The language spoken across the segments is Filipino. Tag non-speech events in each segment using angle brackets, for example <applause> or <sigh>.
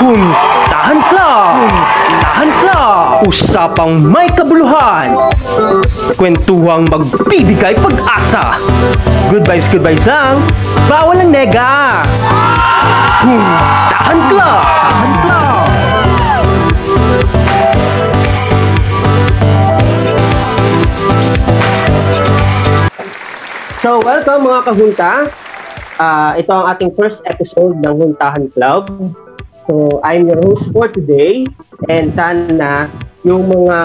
Puntahan Club! Puntahan Club! Usapang may kabuluhan! Kwentuhang magbibigay pag-asa! Good vibes, good vibes lang! Bawal ang nega! Puntahan Club! Puntahan! So, welcome mga kahunta. Ah, ito ang ating first episode ng Huntahan Club. So, I'm your host for today and sana yung mga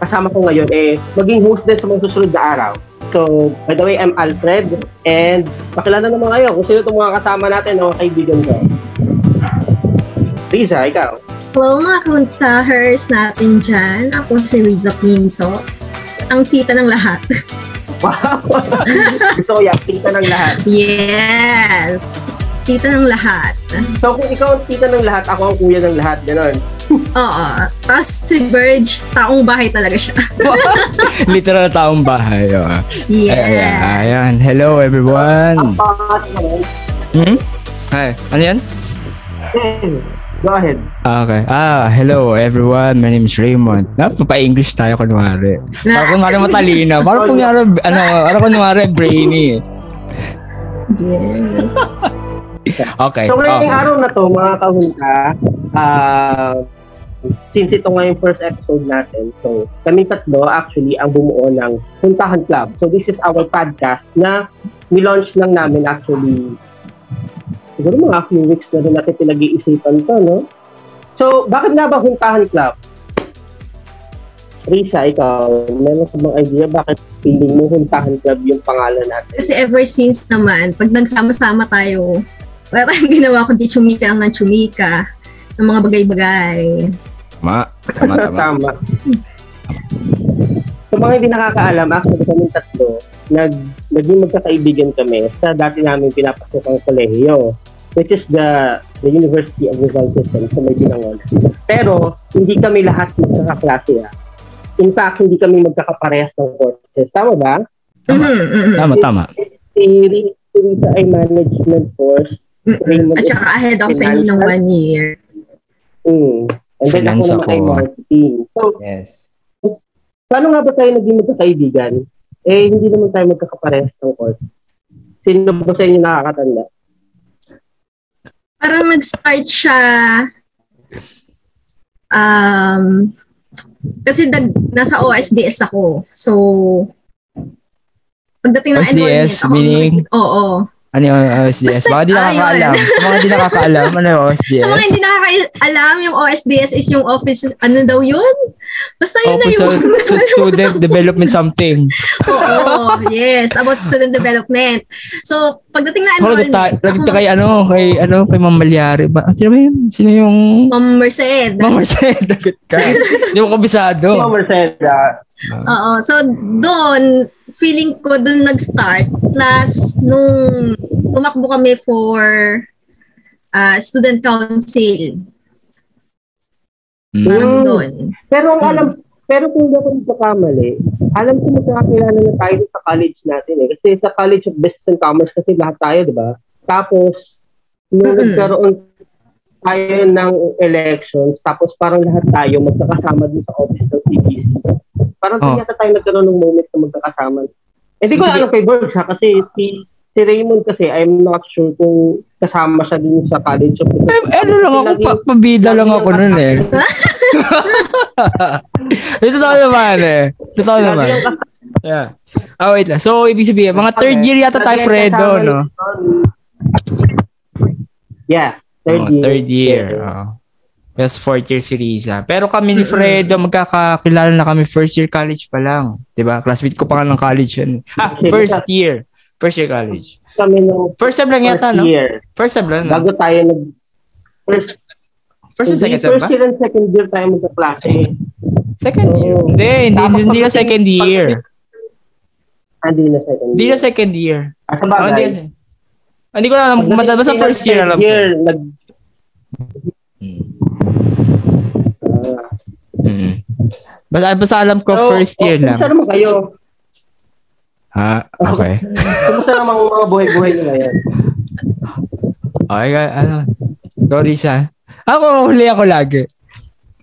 kasama ko ngayon eh maging host din sa mga susunod na araw. So, by the way, I'm Alfred and pakilala naman kayo kung sino itong mga kasama natin o kaibigan ko. Riza, ikaw. Hello mga kuntahers natin dyan. Ako si Riza Pinto. Ang tita ng lahat. <laughs> Wow! <laughs> Gusto ko yan, tita ng lahat. yes! Tita ng lahat. So, kung ikaw ang tita ng lahat, ako ang kuya ng lahat. Ganon. Oo. Tapos si Verge, taong bahay talaga siya. <laughs> Literal na taong bahay. Oh. yes. Ayan, ayan. Hello everyone. Ang pangat naman. Hmm? Hi. Ano yan? Go ahead. Ah, Okay. Ah, hello everyone. My name is Raymond. Napapa-English tayo kunwari. Para kunwari matalino. Para <laughs> kunwari, ano, para kunwari brainy. Yes. <laughs> Okay. So ngayong okay. araw na to, mga kahunta, ah, since ito nga yung first episode natin, so kami tatlo actually ang bumuo ng Huntahan Club. So this is our podcast na nilaunch lang namin actually siguro mga few weeks na rin natin pinag-iisipan to, no? So, bakit nga ba Huntahan Club? Risa, ikaw, meron ka bang idea bakit feeling mo Huntahan Club yung pangalan natin? Kasi ever since naman, pag nagsama-sama tayo, wala tayong <laughs> ginawa kundi chumika lang ng chumika ng mga bagay-bagay. Tama. Tama, tama. <laughs> Tama. Sa mga hindi nakakaalam, actually kami tatlo, nag, naging magkakaibigan kami sa dati namin pinapasok ang kolehiyo, which is the the University of Rizal System sa may Binangon. Pero, hindi kami lahat magkakaklase. ah. In fact, hindi kami magkakaparehas ng courses. Tama ba? Tama. Mhm, mhm. Tama, tama. Si Ri- si Rita ay management course. Mhm. At saka ahead ako sa inyo ng one year. Mm. And then ako naman ay ako. marketing. So, Yes. paano nga ba tayo naging magkakaibigan? Eh, hindi naman tayo magkakaparehas ng course. Sino ba sa inyo nakakatanda? Parang nag-start siya um kasi dag, nasa OSDS ako. So pagdating ng OSDS, enrollment, ako meaning? Oo. Ano yung OSDS? Basta- Baka di ah, nakakaalam. Sa mga di nakakaalam, ano yung <laughs> OSDS? Sa mga hindi nakakaalam, yung OSDS is yung office, ano daw yun? Basta yun na Opo, so, yun. so student <laughs> development something. Oo, yes, about student development. So, pagdating na enrollment, nagta- nagta kay ano, kay ano, kay Ma'am Malyari. Ba, sino ba yun? Sino yung Ma'am Merced. Ma'am Marcel? <laughs> Dagot ka. Hindi mo kabisado. Oh. Merceda. Oo. So, doon, feeling ko doon nag-start. Plus, nung tumakbo kami for uh, student council. Mm. Parang doon. Pero ang alam, pero kung hindi ako nagkakamali, alam ko magkakakilala na tayo sa college natin eh. Kasi sa College of Business and Commerce kasi lahat tayo, di ba? Tapos, nung Mm-mm. nagkaroon tayo ng elections, tapos parang lahat tayo magkakasama din sa office ng CBC. Parang Oh. oh. yata tayo nagkaroon ng moment na magkakasama. Eh, di ko alam kay Bergs ha, kasi si, si Raymond kasi, I'm not sure kung kasama siya din sa College Business. Eh, ano lang ako, pa, pabida lang ako nun eh. <laughs> Ito totoo naman eh. Totoo naman. Yeah. Oh, wait lang. So, ibig sabihin, mga third year yata tayo, Fredo, no? Yeah, third Oh, year. third year. Oh. Tapos fourth year si Riza. Pero kami ni Fredo, magkakakilala na kami first year college pa lang. ba? Classmate ko pa nga ng college yan. Ah, first year. First year college. Kami nung First sem lang yata, no? year. First sem lang, no? Bago tayo nag... First, First and hindi, second sem first year and second year tayo magkaklase. Second year. Oo. Hindi, hindi, Tapos hindi na second year. Ah, Hindi na second Hindi year. na second year. Ah, sa Oh, bagay. hindi, Ah, hindi ko na alam. Basta first year alam ko. year, nag... Mm. Ah, Mm. Basta, basta alam ko so, first year oh, lang. Kumusta naman kayo? Ha? Okay. <laughs> Kumusta naman ang mga buhay-buhay nyo ngayon? Okay, ka- ano? Sorry sa. Ako, huli ako lagi.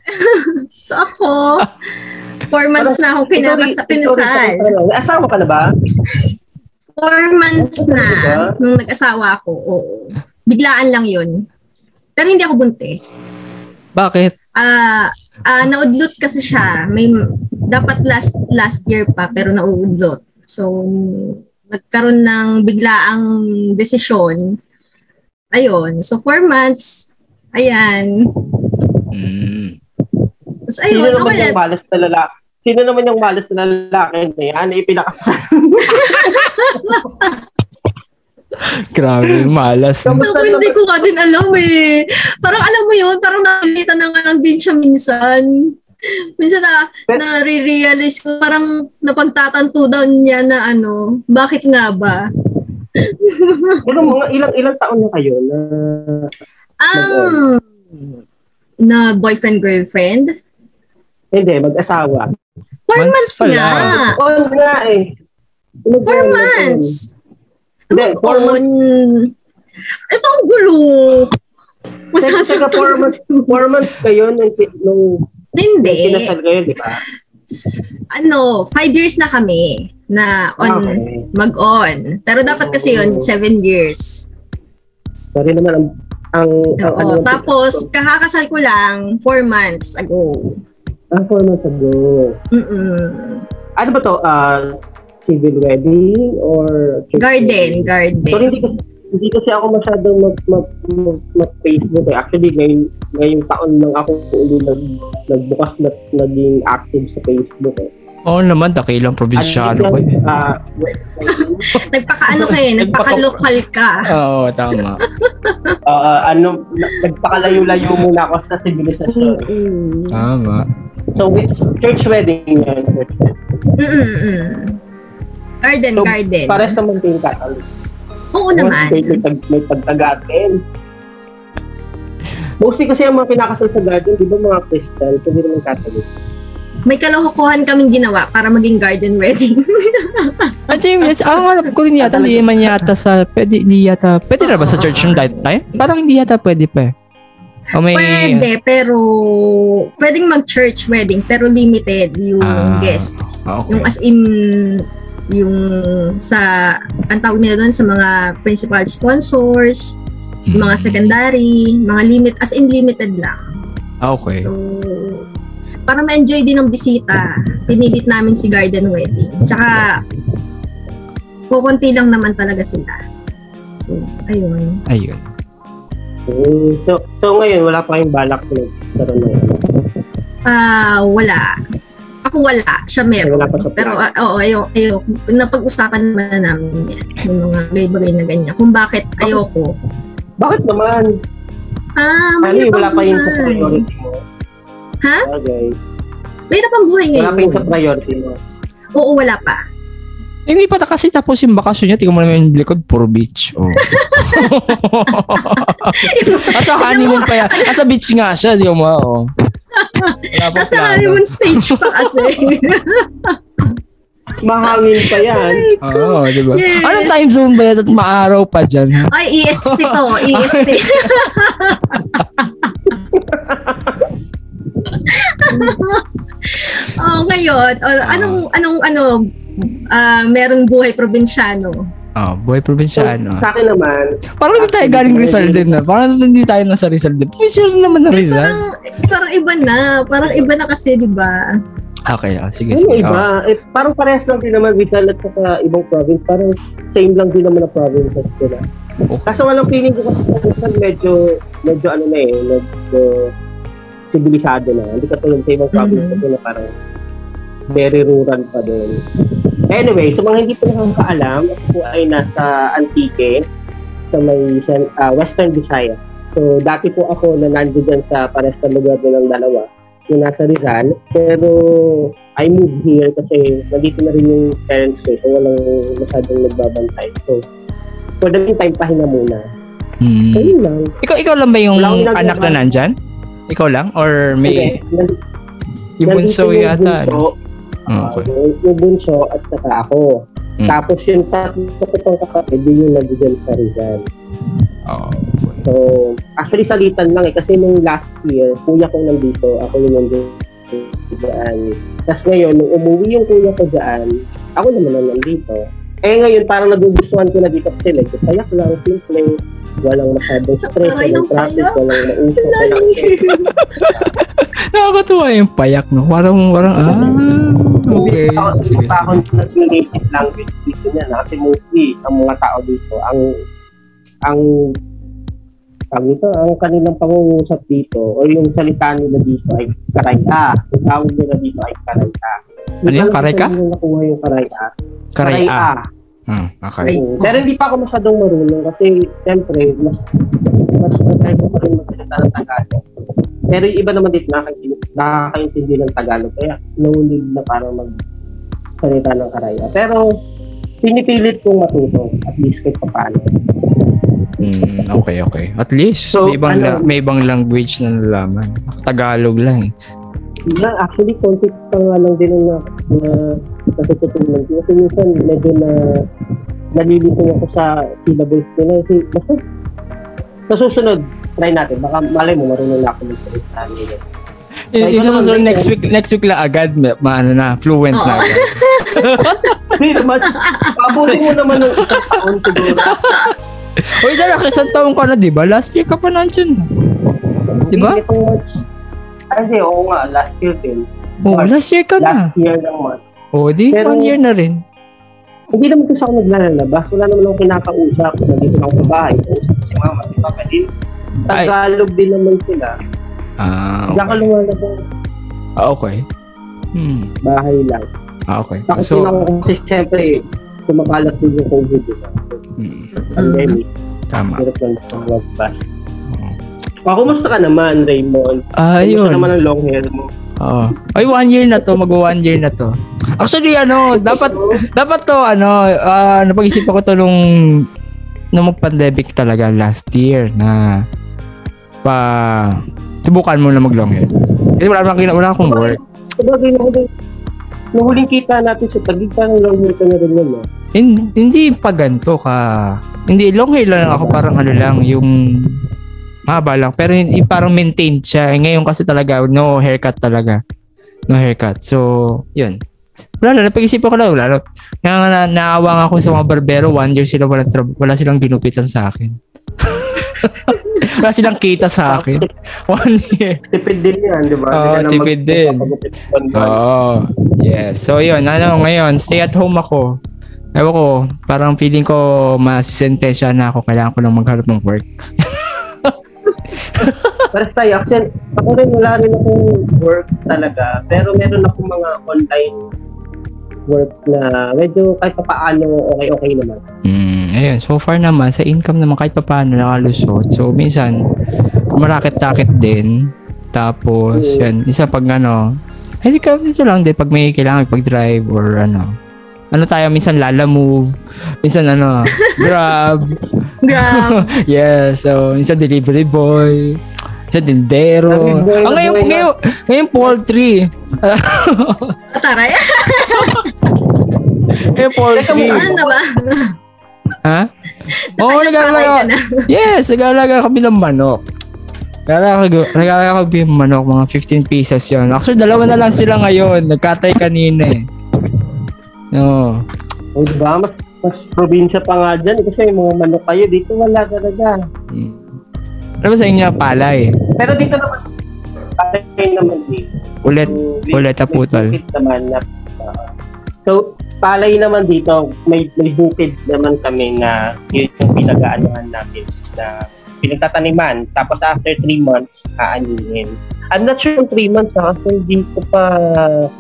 <laughs> So ako, four months na akong pinaka sa pinasal. Asawa ka na ba? Four months na nung nag-asawa ako. Oo. Biglaan lang yun. Pero hindi ako buntis. Bakit? Ah, ah naudlot kasi siya. May dapat last last year pa pero naudlot. So nagkaroon ng biglaang desisyon. Ayun. So four months. Ayan. Mm. Tapos Sino ayun, naman okay yung malas na lalaki? Sino naman yung malas na lalaki na yan? Ipinakasal. <laughs> <laughs> Grabe, malas. Ako, hindi ko nga din alam eh. Parang alam mo yun, parang nakalitan na nga lang din siya minsan. Minsan na, nare-realize ko, parang napagtatanto daw niya na ano, bakit nga ba? Pero mga ilang ilang taon na kayo na Ang na boyfriend-girlfriend? hindi, mag-asawa. Four Months months, nga. Oo nga eh. Four months. Hindi, four months. On, ito ang gulo. Teka, teka, Masasaktan. four months, four months kayo nung, nung Hindi. kinasal kayo, di ba? Ano, five years na kami na on Okay. mag-on. Pero dapat kasi yun, seven years. Sorry naman ang ang, ang Oo. ano, Tapos, kakakasal ko lang four months ago. ah, four months ago. Mm-mm. Ano ba to? Ah, civil wedding or church Garden, wedding? So, garden. hindi kasi, hindi kasi ako masyadong mag, mag, mag, mag Facebook eh. Actually, ngayon, ngayong taon lang ako uli nag, nagbukas na naging active sa Facebook eh. Oo naman, dakilang probinsyano ko. eh. Ah, <laughs> Nagpaka-ano ka eh, nagpaka-local ka. Oo, tama. <laughs> ah, ano, na- nagpakalayo-layo muna ako sa civilization. Tama. So, with church wedding. Church wedding. Mm-mm. Garden, So, garden. Pares naman kayo Catholic. Oo naman. May, may, tag, may pagtagatin. Mostly kasi ang mga pinakasal sa garden, di ba mga Christian, hindi naman Catholic. May kalokohan kaming ginawa para maging garden wedding. <laughs> At yung, ang alam ko rin yata, hindi man yata sa, pwede, hindi yata, pwede na ba sa church yung that time? Parang hindi yata pwede pa eh. O may, Pwede, pero pwedeng mag-church wedding, pero limited yung Ah, guests. okay. Yung as in, yung sa, ang tawag nila doon sa mga principal sponsors, yung mga secondary, mga limit, as in limited lang. Ah, Okay. So, para ma-enjoy din ng bisita, pinilit namin si garden wedding. Tsaka, kukunti lang naman talaga sila. So, ayun. Ayun. Mm, so, so ngayon, wala pa kayong balak na nagkaroon ng. Ah, wala. Ako wala. Siya meron. Wala pa Pero, ah, oo, ayo, ayo. Napag-usapan naman na namin yan. Yung mga bagay-bagay na ganyan. Kung bakit ayoko. Bakit naman? Ah, Ano yung wala pa yun sa priority mo? Ha? Okay. Mahirap ang buhay Wala pa yun sa ngayon. priority mo. Oo, wala pa. Hindi pa ta- kasi tapos yung bakasyon niya, tingnan mo naman yung likod, puro beach. Oh. <laughs> At sa honeymoon pa yan. At sa beach nga siya, di mo, oh. Nasa honeymoon stage pa kasi. Mahangin pa yan. Oo, di ba? Yes. Anong time zone ba yan at maaraw pa dyan? Ay, EST to. EST. <laughs> <laughs> oh, ngayon, oh, anong, anong, ano, ah, meron buhay probinsyano. Oh, buhay So, probinsyano. sa akin naman, Parang hindi tayo galing Rizal din na. Parang hindi tayo nasa Rizal din. Provincial naman na Rizal. Parang, parang iba na. Parang iba na kasi, di ba? Okay, oh, sige, ano sige. iba? Eh, parang parehas lang din naman Rizal at saka ibang province. Parang same lang din naman na provinces sila. Oh, okay. Kaso walang feeling ko kasi sa Rizal medyo, medyo ano na eh, medyo sibilisado na. Hindi katulad sa ibang province Mhm. kasi na parang very rural pa doon. Anyway, sa mga hindi po nakakaalam, ako po ay nasa Antique, sa may ah, Western Visayas. So, dati po ako na nandiyo dyan sa pares na lugar nilang dalawa, yung nasa Rizal. Pero, I moved here kasi nandito na rin yung parents ko, so walang masyadong nagbabantay. So, for the meantime, pahinga muna. Hmm. So, yun lang. Ikaw, ikaw lang ba yung ginagawa. anak na nandyan? Ikaw lang? Or may nand- yung bunso yata? bunso, okay. ah, yung, yung bunso at saka ako. Mm. Tapos yung tatlo ko pang kapatid, yun yung nandiyan sa Rizal. Oh, okay. So, actually salitan lang eh. Kasi nung last year, kuya ko nandito, ako yung nandito dyan. Tapos ngayon, nung umuwi yung kuya ko dyan, ako naman ang nandito. Eh ngayon, parang nagugustuhan ko na dito kasi like, sayak lang, simple, walang masyadong stress, walang ang traffic, walang mausok. <laughs> Nakakatuwa yung payak, no? Parang, parang, ah, okay. Hindi pa ako nag-native language dito niya na kasi mostly ang mga tao dito ang ang ang ito, ang kanilang pangungusap dito o yung salita nila dito ay karaya. Ang tawag nila dito ay karaya. Ano yun? Karayka? Hindi ko nakuha yung karaya. Karaya. Hmm, okay. Ay. Mm. Pero hindi pa ako masyadong marunong kasi siyempre mas mas matay ko pa rin magsalita ng Tagalog. Pero yung iba naman dito nakakaintindi, nakakaintindi ng Tagalog kaya no need na parang magsalita ng karaya. Pero pinipilit kong matuto at least kahit paano. Hmm, okay, okay. At least, So, may, ibang ano- la- may ibang language na nalaman. Tagalog lang eh. Yeah, actually, konti pa nga lang din na, na natututunan ko. Kasi minsan, medyo na nalilito ako sa syllables nila. Kasi, basta, sa susunod, try natin. Baka malay mo, marunong na ako magsalita nila. Ano, susunod ano, next week, next week lang agad, ma- maano na, fluent na Oo. agad. <laughs> Hindi naman, pabutin mo naman ng isang taon siguro. <laughs> Uy, dala, isang taong ka na, di ba? Last year ka pa nandyan. Di ba? Hindi, oo nga, last year din. Oh, last year ka na. Last year ng March. Oh, di, Pero- one year na rin. Hindi naman kasi ako naglalabas. Wala naman akong kinakausap. Nandito lang ako sa bahay. Ko si mama, si papa din. Ay. Tagalog din naman sila. Ah, Diyan ka okay. lumalabas. Ah, okay. Hmm. Bahay lang. Ah, okay. Bakit So, ako kasi siyempre, kumakalat din yung COVID. Diba? hmm, Pandemic. tama. Hirap lang sa magbas. Oo. Oh, kumusta ka naman, Raymond? Ah, Kumusta yun. naman ang long hair mo? Oo. Ay, one year na to. Mag one year na to. Actually, ano, dapat, dapat to, ano, ah, napag-isip ako to nung, nung mag-pandemic talaga last year na pa, subukan mo na mag-long hair. Kasi wala, wala, wala akong work. Sabagay na. Nung huling kita natin sa tagig, parang long hair ka na rin yun, no? Hin- hindi pa ganito ka. Hindi, long hair lang ako. Parang ano lang, yung mahaba lang. Pero hindi parang maintained siya. Eh, ngayon kasi talaga, no haircut talaga. No haircut. So, yun. Wala na, napag-isipan ko lang. Wala na. Kaya nga na, naawa nga ako sa mga barbero. One year sila wala, wala silang ginupitan sa akin. <laughs> wala silang kita sa akin. <laughs> One year. Tipid din yan, di ba? Oo, na tipid mag- din. Oo. yes. So, yun. Ano, ngayon, stay at home ako. Ewan ko, parang feeling ko masisentensya na ako. Kailangan ko lang maghanap ng work. <laughs> Pares tayo. Actually, ako rin wala rin akong work talaga. Pero meron akong mga online work na medyo kahit pa paano okay-okay naman. Mm, ayun. So far naman, sa income naman kahit pa paano nakalusot. So, minsan, marakit-takit din. Tapos, Mm. yan. Isa pag ano, ay, di ka, ito lang din. Pag may kailangan pag-drive or ano. Ano tayo, minsan lala move. Minsan ano, <laughs> grab. Grab. <laughs> yeah, so, minsan delivery boy. Delivery boy Ah, ngayon, ngayon, ngayon poultry. <laughs> Taray. <laughs> ngayon poultry. Saan na ba? Ha? <laughs> Oo, oh, nag-alaga. na. Yes, nag-alaga kami ng manok. Nag-alaga nag-alaga kami ng manok, mga 15 pieces yon. Actually, dalawa na lang sila ngayon. Nagkatay kanina eh. No. O diba? Mas, mas probinsya pa nga dyan. eh, Kasi yung mga manok kayo, dito wala talaga. Mm. Ano ba sa inyo, palay? Pero dito naman, patay naman dito. Ulit, So, ulit na putol. bukid naman na, ah, so, palay naman dito, may, may bukid naman kami na yun yung pinag-aanohan natin na pinagtataniman. Tapos after 3 months, aanihin. I'm not sure kung 3 months ha, kasi hindi ko pa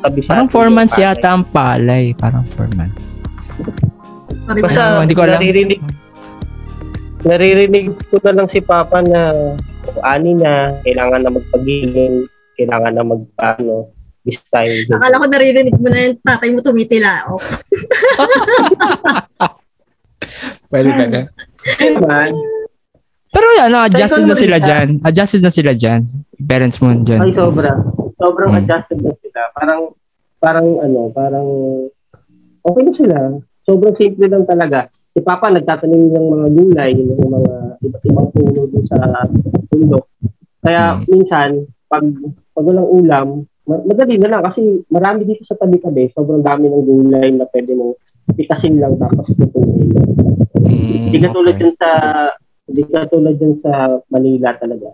kabisado. Parang 4 yung months palay. yata ang palay. Parang 4 months. Sorry Basta Ano, hindi ko alam. naririnig, naririnig ko na lang si Papa na kung ani na, kailangan na magpagiling, kailangan na magpaano, this time. Akala ko naririnig mo na yung tatay mo tumitila. Oh. <laughs> Pwede ka na. naman, Pero ano, adjusted na sila dyan. Adjusted na sila dyan. Parents mo ay dyan. sobra. Sobrang Hmm. adjusted na sila. Parang, parang ano, parang okay na sila. Sobrang simple lang talaga. Si Papa nagtatanim ng mga gulay, ng mga iba't ibang puno dun sa bundok. Kaya Hmm. minsan, pag, pag walang ulam, ma- madali na lang kasi marami dito sa tabi-tabi, sobrang dami ng gulay na pwede mong pitasin lang tapos tutunin. Mm, Hindi ka tulad okay. sa hindi ka tulad dyan sa Manila talaga.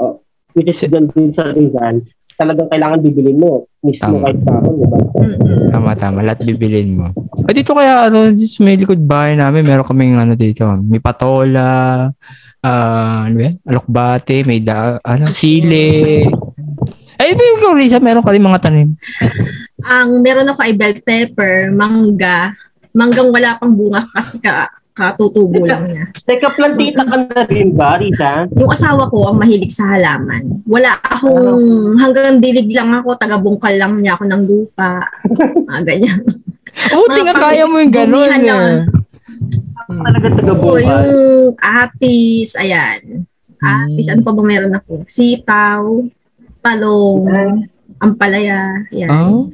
Oh, which is dyan din sa Rizal, talagang kailangan bibilin mo mismo Tama. kahit sahon, di ba? Tama, tama. Lahat bibilin mo. Ah, dito kaya, ano, dito sa may likod bahay namin, meron kaming, ano, dito, may patola, ah, ano ba yan? Alokbate, may da, ano, sili. Ay, ba yung Risa, meron ka rin mga tanim. Ang meron ako ay bell pepper, mangga. Manggang wala pang bunga kasi ka, katutubo lang niya. Teka, plantita ka na rin ba, Risa? Yung asawa ko ang mahilig sa halaman. Wala akong, hanggang dilig lang ako, taga-bungkal lang niya ako ng lupa. Ah, ganyan. <laughs> Nga Mga kaya mo yung lang. eh. Talaga taga Oo, buhay. yung atis, ayan. Atis, ano pa ba meron ako? Sitaw, talong, ampalaya, yan. Oh?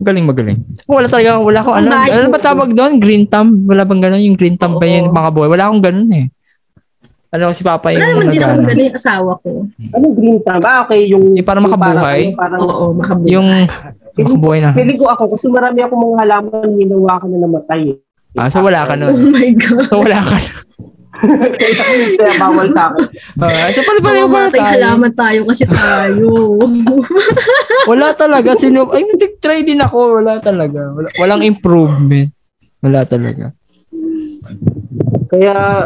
Magaling, magaling. Wala talaga, wala akong, Ang ano, bahay ano ko. ba tawag doon? Green thumb? Wala bang ganun? Yung green thumb ba Oo. yun? Mga boy? Wala akong ganun eh. Ano, si Papa Wala yung naman din ako nag-ano. ganun yung asawa ko. Anong green thumb? Ah, okay, yung... Yung parang makabuhay? Yung parang, Oo, makabuhay. Yung makabuhay na. Pili ko ako kasi marami akong mga halaman ginawa ka na namatay. eh. Ah, so wala ka Oh nun. my God. So wala ka nun. <laughs> Kaya bawal sa akin. Ah, so pala pala yung Mamamatay tayo. halaman tayo kasi tayo. <laughs> Wala talaga. Sino, ay, nag-try din ako. Wala talaga. Wala, walang improvement. Wala talaga. Kaya,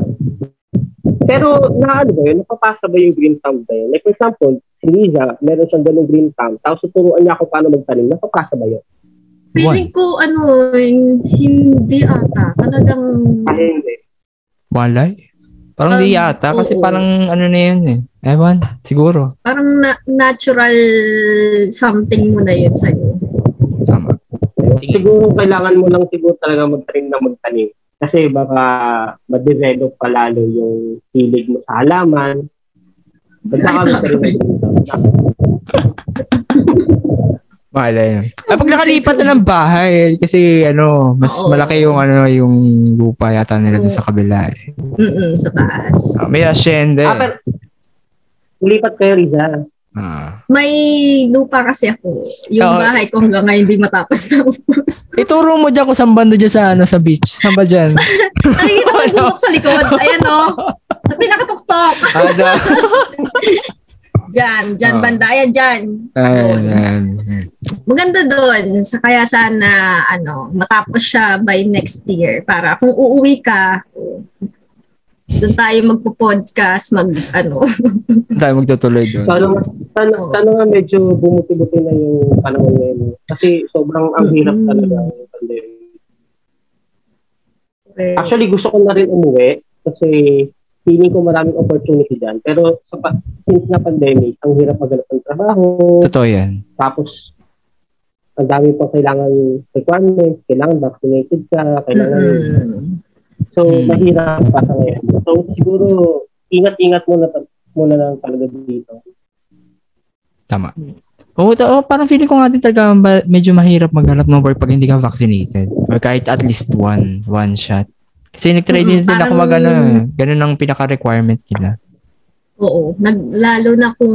pero na ano ba yun? Napapasa ba yung green thumb ba yun? Like for example, si Liza, meron siyang ganung green thumb, tapos tuturuan niya ako paano magtanim. Napapasa ba yun? Feeling ko, ano, hindi ata. Talagang, Ay, hindi. Walay? Parang di Um, yata. Kasi oo. parang ano na yun eh. Ewan. Siguro. parang na- natural something mo na yun sa'yo. Tama. Sige. Siguro kailangan mo lang siguro talaga magtanim na magtanim. Kasi baka ma-develop pa lalo yung hilig mo sa halaman. Basta ka magtanim na Malay yun. Ay, pag nakalipat na ng bahay, kasi ano, mas Oo. malaki yung ano, yung lupa yata nila doon sa kabila eh. Mm-mm, sa taas. Ah, may asyende. Ah, pero, lulipat kayo, Riza. Ah. May lupa kasi ako. Yung Oo. bahay ko hanggang ngayon hindi matapos-tapos. <laughs> Ituro mo dyan kung saan banda dyan sa, ano, sa beach. Saan ba dyan? <laughs> Nakikita mo yung bundok sa likod. Ayan o. Sa pinakatuktok. Ada. <laughs> Diyan. Diyan Oo. banda. Ayan dyan. Ayan, ayan. Maganda doon. Sa kaya sana ano, matapos siya by next year. Para kung uuwi ka, doon tayo magpo-podcast, mag ano. <laughs> Tayo magtutuloy doon. Sana, sana, Oo. sana nga medyo bumuti-buti na yung panahon ngayon. Kasi sobrang ang hirap Mm-mm. talaga ng pandemic. Actually, gusto ko na rin umuwi kasi feeling ko maraming opportunity dyan. Pero sa pa- since na pandemic, ang hirap maghanap ng trabaho. Totoo yan. Tapos, ang dami pang kailangan requirements. Kailangan vaccinated ka. Kailangan... Mm-mm. So, Mm. mahirap pa sa ngayon. So, siguro, ingat-ingat muna, muna lang talaga dito. Tama. Oo, to, oh, parang feeling ko nga din talaga medyo mahirap maghanap ng work pag hindi ka vaccinated. Or kahit at least one, one shot. Kasi nag-try din sila kung magano eh. Ganun ang pinaka-requirement nila. Oo, nag lalo na kung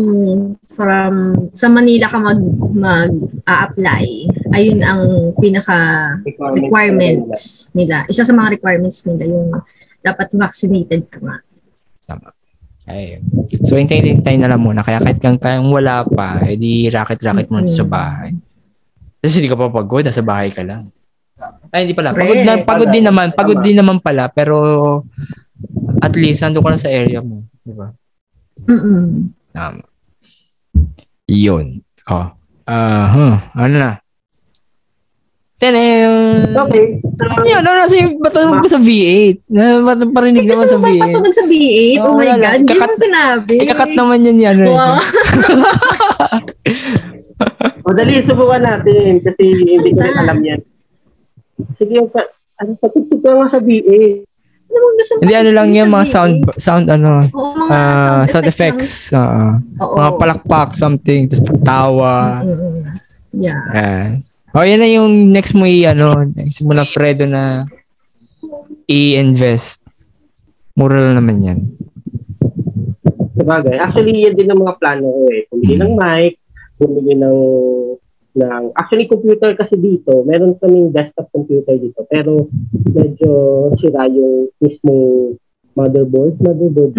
from sa Manila ka mag mag apply ayun ang pinaka requirements nila. Isa sa mga requirements nila yung dapat vaccinated ka nga. Ay. So, hintay-hintay na lang muna. Kaya kahit kang kayang wala pa, edi racket-racket mo Mm. sa bahay. Kasi hindi ka pa pagod, nasa bahay ka lang. Ay, hindi pala. Pagod, na, pagod din naman. Pagod din naman pala. Pero, at least, nandun ka lang sa area mo. Di ba? Mm. Tama. Yun. Oh. Ah, huh. Ano na? Tanem! Okay. Ano yun? Ano nasa yung batang sa V8? Na bat- parinig Eh, naman sa mo ba V8. patunog sa B8? Oh, Oo, my God. Hindi Kakat- mo sinabi. Ikakat naman yun yan. Wow. <laughs> O dali, subukan natin kasi hindi ko rin alam yan. Sige, pa, ano, patugtog ka nga sa BA. Ano mo gusto mo Hindi, ano lang yung sa mga B8? sound, sound ano, Oo, mga ah, sound effects. Oo. mga palakpak, something, tapos tawa. Mm-mm. Yeah. Oh, yan na yung next mo i, ano, next mo na Fredo na i-invest. Mura lang naman yan. Sabagay. Actually, yan din ang mga plano ko eh. Bumili ng mic, bumili ng ng actually computer kasi dito, meron kaming desktop computer dito, pero medyo sira yung mismong motherboard, motherboard.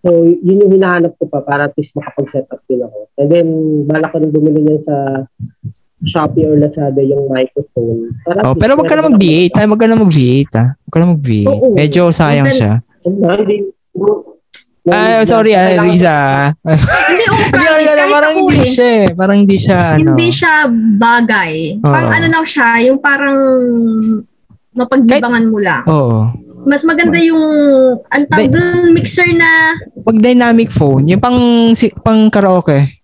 So, yun yung hinahanap ko pa para at least makapag-set up din ako. And then, bala ko rin bumili niyan sa Shopee or Lazada yung microphone. Para Oh, pero wag ka na meron ako- mag-V8. Ay, wag ka na mag-V8 ah. Wag ka na mag-V8. Oo. Medyo sayang siya. Hindi. Ah, sorry, ah, Riza. Hindi, oh, promise, kahit parang ako hindi eh. siya eh. Parang hindi siya, ano. Hindi siya bagay. Parang Oo. ano lang siya, yung parang mapagdibangan mo lang. Oo. Mas maganda yung ang tawag Di- mixer na Pag dynamic phone, yung pang, si, pang karaoke.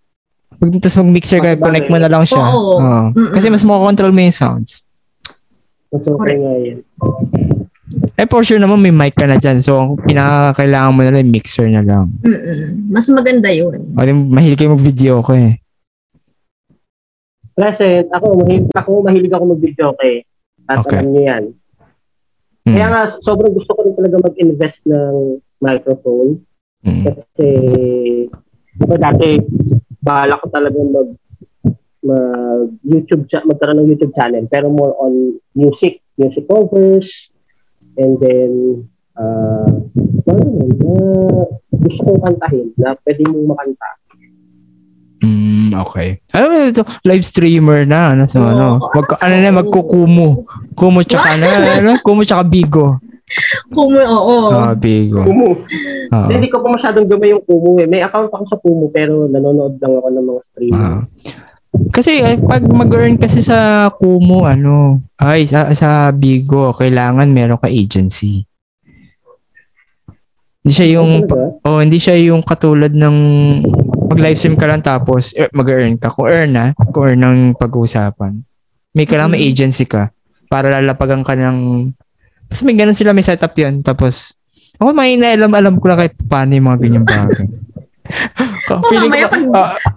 Pag tapos mag-mixer ka, Mas bagay. connect mo na lang siya. Oo. Mm-mm. Kasi mas makakontrol mo yung sounds. Mas okay nga yan. Eh, for sure naman may mic ka na dyan. So, ang pinakakailangan mo na lang, mixer na lang. mm mas maganda yun. O, di, mahilig kayo mag-video ko eh. Present, ako, mahilig ako, mahilig ako mag-video okay. At Okay. alam niyo yan. Mm. Kaya nga, sobrang gusto ko rin talaga mag-invest ng microphone. Mm. Kasi, diba dati, bahala ko talaga mag mag YouTube magkaroon ng YouTube channel pero more on music music covers and then uh, ano, uh, gusto kong kantahin na pwede mong makanta Mm, okay. Ano ba ito? Live streamer na. Ano, so, Oo. ano, magka, ano na, magkukumu. Kumu tsaka na, <laughs> ano, kumu tsaka bigo. Kung oo. Ah, bigo. Kumu. Ah. Hindi ko pa masyadong gamay yung Kumu eh. May account ako sa Kumu pero nanonood lang ako ng mga streaming. Ah. Kasi eh, pag mag-earn kasi sa Kumu, ano, ay, sa, sa Bigo, kailangan meron ka agency. Hindi siya yung, oh, hindi siya yung katulad ng mag livestream ka lang tapos eh, mag-earn ka. Kung earn na, kung earn ng pag-uusapan. May kailangan may agency ka para lalapagan ka ng Tapos may ganun sila, may setup yan. Tapos, ako may naalam, alam ko lang kahit paano yung mga ganyang bagay. <laughs> feeling, ko, pag-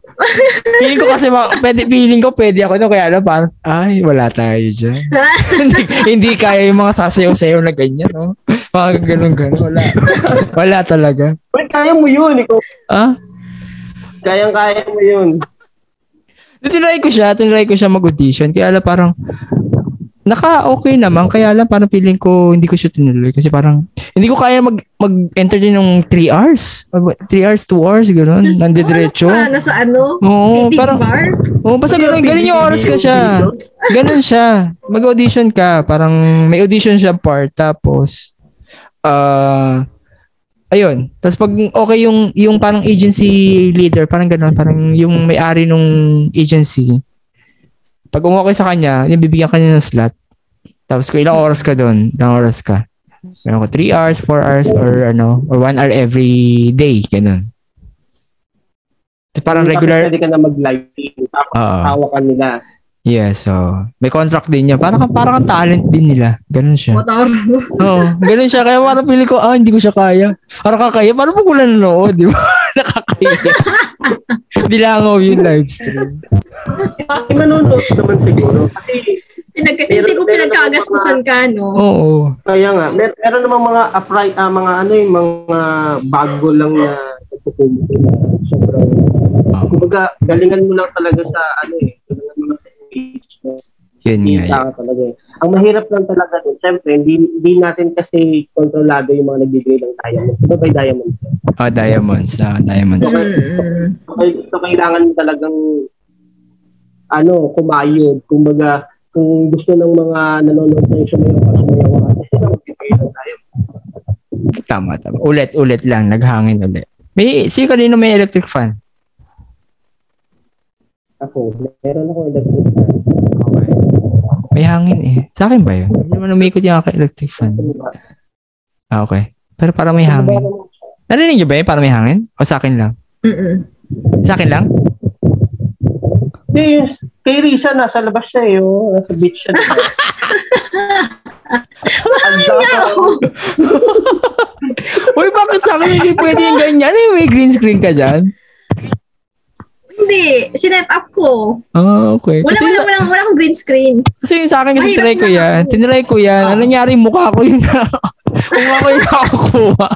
feeling ko kasi, ma- pwede, feeling ko pwede ako no, kaya alam, parang, ay, wala tayo dyan. <laughs> hindi, hindi kaya yung mga sasayaw-sayaw na ganyan, no? Mga ganun-ganun, wala. wala talaga. Uy, kaya mo yun. Ikaw, Ah? kayang-kaya mo yun. Tinry ko siya, tinry ko siya mag-audition. Kaya lang parang, naka-okay naman. Kaya lang parang feeling ko, hindi ko siya tinuloy. Kasi parang, hindi ko kaya mag, mag-enter din ng 3 hours. 3 hours, 2 hours, ko, Nandidiretso. ano nasa ano? Oo, parang, bar? oo, basta gano'n, ganun yung oras ka siya. Ganun siya. Mag-audition ka. Parang, may audition siya part. Tapos, ah, ayun. Tapos pag okay yung, yung parang agency leader, parang gano'n, parang yung may-ari nung agency, pag umokay sa kanya, yung bibigyan kanya ng slot. Tapos kung ilang oras ka doon, ilang oras ka. Ano ko, 3 hours, 4 hours, or ano, or 1 hour every day, ganun. Tapos parang regular, Pwede ka na mag-live tawa ka nila. Yeah, so may contract din niya. Parang parang kang talent din nila. Ganun siya. Oo, ganun siya. Kaya parang pili ko, ah, hindi ko siya kaya. Parang kakaya. Parang pag wala nanood, di ba? <laughs> Nakakaya. Dilangaw yung live stream. Ay, manonood naman siguro. Kasi Pinag, hindi ko pinagkagastusan ka, no? Oo. Kaya nga, mer meron namang mga upright, ah, mga ano yung mga bago lang na nagpupumunta na sobrang, kumbaga, galingan mo lang talaga sa ano eh, galingan mo lang sa engage mo. Yun nga. Talaga eh. Ang mahirap lang talaga din, siyempre, hindi, hindi natin kasi kontrolado yung mga nagbibigay ng diamond. Ito ba yung diamond? Oh, diamonds. Ah, diamonds. Mm. So, kay- so kailangan mo talagang ano, kumayod. Kumbaga, kung gusto ng mga nanonood na yung sumayaw ka, sumayaw ka. Kasi sila ng diamond. Tama, tama. Ulit, ulit lang. Naghangin ulit. May, si kanino may electric fan? Ako, meron ako electric fan. Okay. May hangin eh. Sa akin ba yun? Hindi naman umikot yung aking electric fan. Ah, okay. Pero parang may hangin. Narinig niyo ba yun? Parang may hangin? O sa akin lang? Mm-mm. Sa akin lang? Yung kay Risa, nasa labas siya eh. Oh. Nasa beach siya. Ang dami. Uy, bakit sa akin hindi pwede yung ganyan? Yung may green screen ka dyan? Hindi, sinet up ko. Ah, okay. Wala, Kasi, wala, wala, wala akong green screen. kasi yung sa akin kasi tinry ko yan. Tinry ko yan. Oh. Ano nangyari mukha ko yung <laughs> mukha ko yung nakakuha.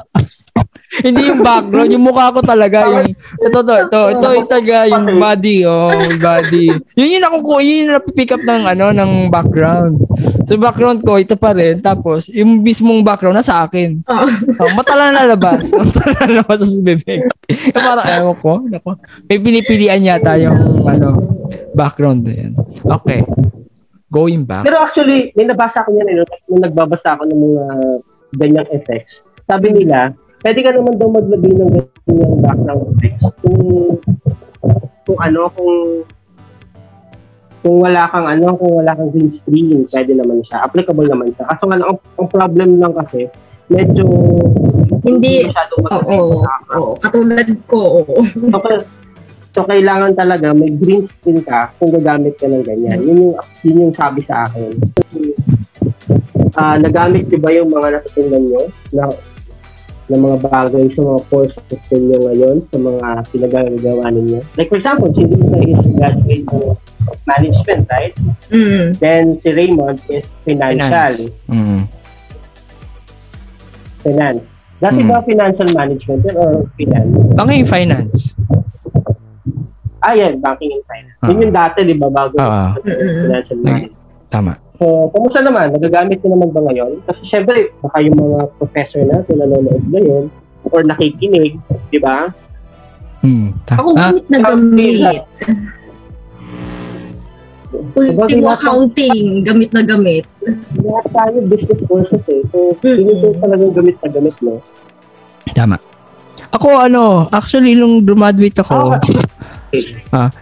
Hindi yung background, yung mukha ko talaga. Yung, ito, ito, ito, ito, ito, talaga, yung body, oh, body. Yun yung nakukuha, yun yung napipick up ng, ano, ng background. So, background ko, ito pa rin. Tapos, yung mismong background, nasa akin. Oh. Oh, mata lang lalabas. <laughs> Mata lang lalabas sa bibig. Parang, ewan ko, nako. May pinipilian yata yung, ano, background na yan. Okay. Going back. Pero actually, may nabasa ko yan, eh, nung nagbabasa ako ng mga ganyang effects. Sabi nila, pwede ka naman daw maglagay ng ganyang background effects kung, kung ano, kung kung wala kang ano, kung wala kang green screen, pwede naman siya. Applicable naman siya. Kaso nga lang, ang, ang problem lang kasi, medyo Hindi, masyado Oo, oo, katulad ko, oo. So, so, kailangan talaga may green screen ka kung gagamit ka ng ganyan. Yun yung, yun yung sabi sa akin. Ah, nagamit di ba yung mga natutunan nyo na na mga bagay sa mga courses ninyo ngayon sa mga pinagagawa ninyo? Like for example, si Lisa is graduate ng management, right? Mm. Then si Raymond is financial. Mm. Finance. Dati Mm. ba financial management yun or finance? Banking finance. Ah, yan, banking and finance. Ah. Yun yung dati, di ba, bago Ah. Mm-mm. financial management. Tama. So, kumusta naman? Nagagamit niyo naman ba ngayon? Kasi syempre, baka yung mga professor natin nanonood ngayon or nakikinig, di ba? Mm. Ta- Ako ah, gamit na gamit. Ultimo lahat- accounting, gamit na gamit. Lahat tayo business courses eh. So, Mm-mm. hindi ko talagang gamit na gamit, no? tama. Ako ano, actually nung graduate ako, ah, <laughs>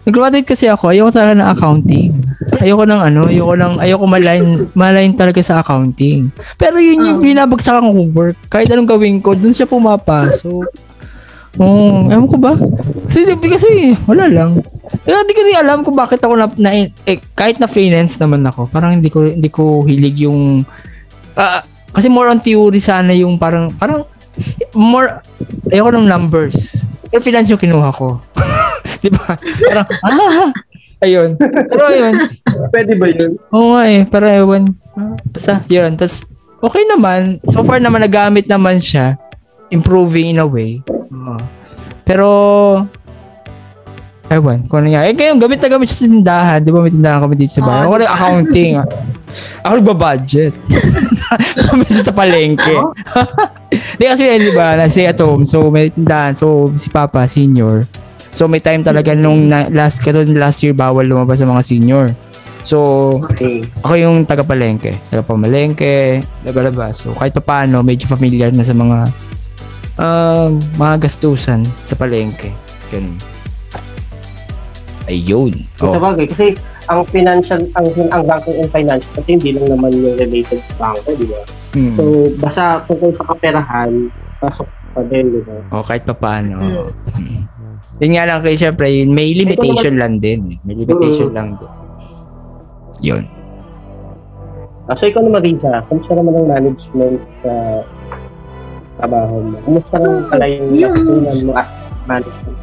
nag-graduate kasi ako, ayoko talaga ng accounting. Ayoko ng ano, ayoko ng ayoko malain malain talaga sa accounting. Pero yun yung Oh. binabagsakan kong work. Kahit anong gawin ko, dun siya pumapasok. Oo, ewan ko ba? Kasi, kasi wala lang. Kaya hindi ko rin alam kung bakit ako na, na eh, kahit na finance naman ako, parang hindi ko hindi ko hilig yung ah, kasi more on theory sana yung parang parang more ayoko ng numbers. Pero finance yung kinuha ko. <laughs> <laughs> 'Di ba? Parang ah, ayun. Pero ayun. Pwede ba yun? Oo nga eh, pero ewan. Ah, Basta, yun. Tapos, okay naman. So far naman, nagamit naman siya. Improving in a way. Oo. Pero, ewan, kung ano nga. Eh, ngayon, gamit na gamit siya sa tindahan. Di ba may tindahan kami dito sa bahay? Oo, Ako di na ba? accounting. ah. Ako nagbabudget. <laughs> Kami sa palengke. <laughs> Di kasi, di ba, na stay at home. So, may tindahan. So, si Papa, senior. So, may time talaga nung na, last, katulad last year, bawal lumabas sa mga senior. So, Okay. ako yung taga-palengke. Taga-pamalengke, taga-labas. So, kahit pa paano, medyo familiar na sa mga um, mga gastusan sa palengke. Ganun. Ayun. Oh. Oh. bagay, kasi ang financial, ang, ang banking and finance, kasi hindi lang naman yung related sa banko, di ba? Mm. So, basta tungkol sa kaperahan, pasok pa din, di ba? oh, kahit pa paano. Mm. Yun nga lang kay syempre, may limitation lang din. May limitation Mm. lang din. Yun. Ah, so, ikaw naman, Riza, kumusta naman ang management sa trabaho mo? Kumusta naman pala yung natutunan mo as management?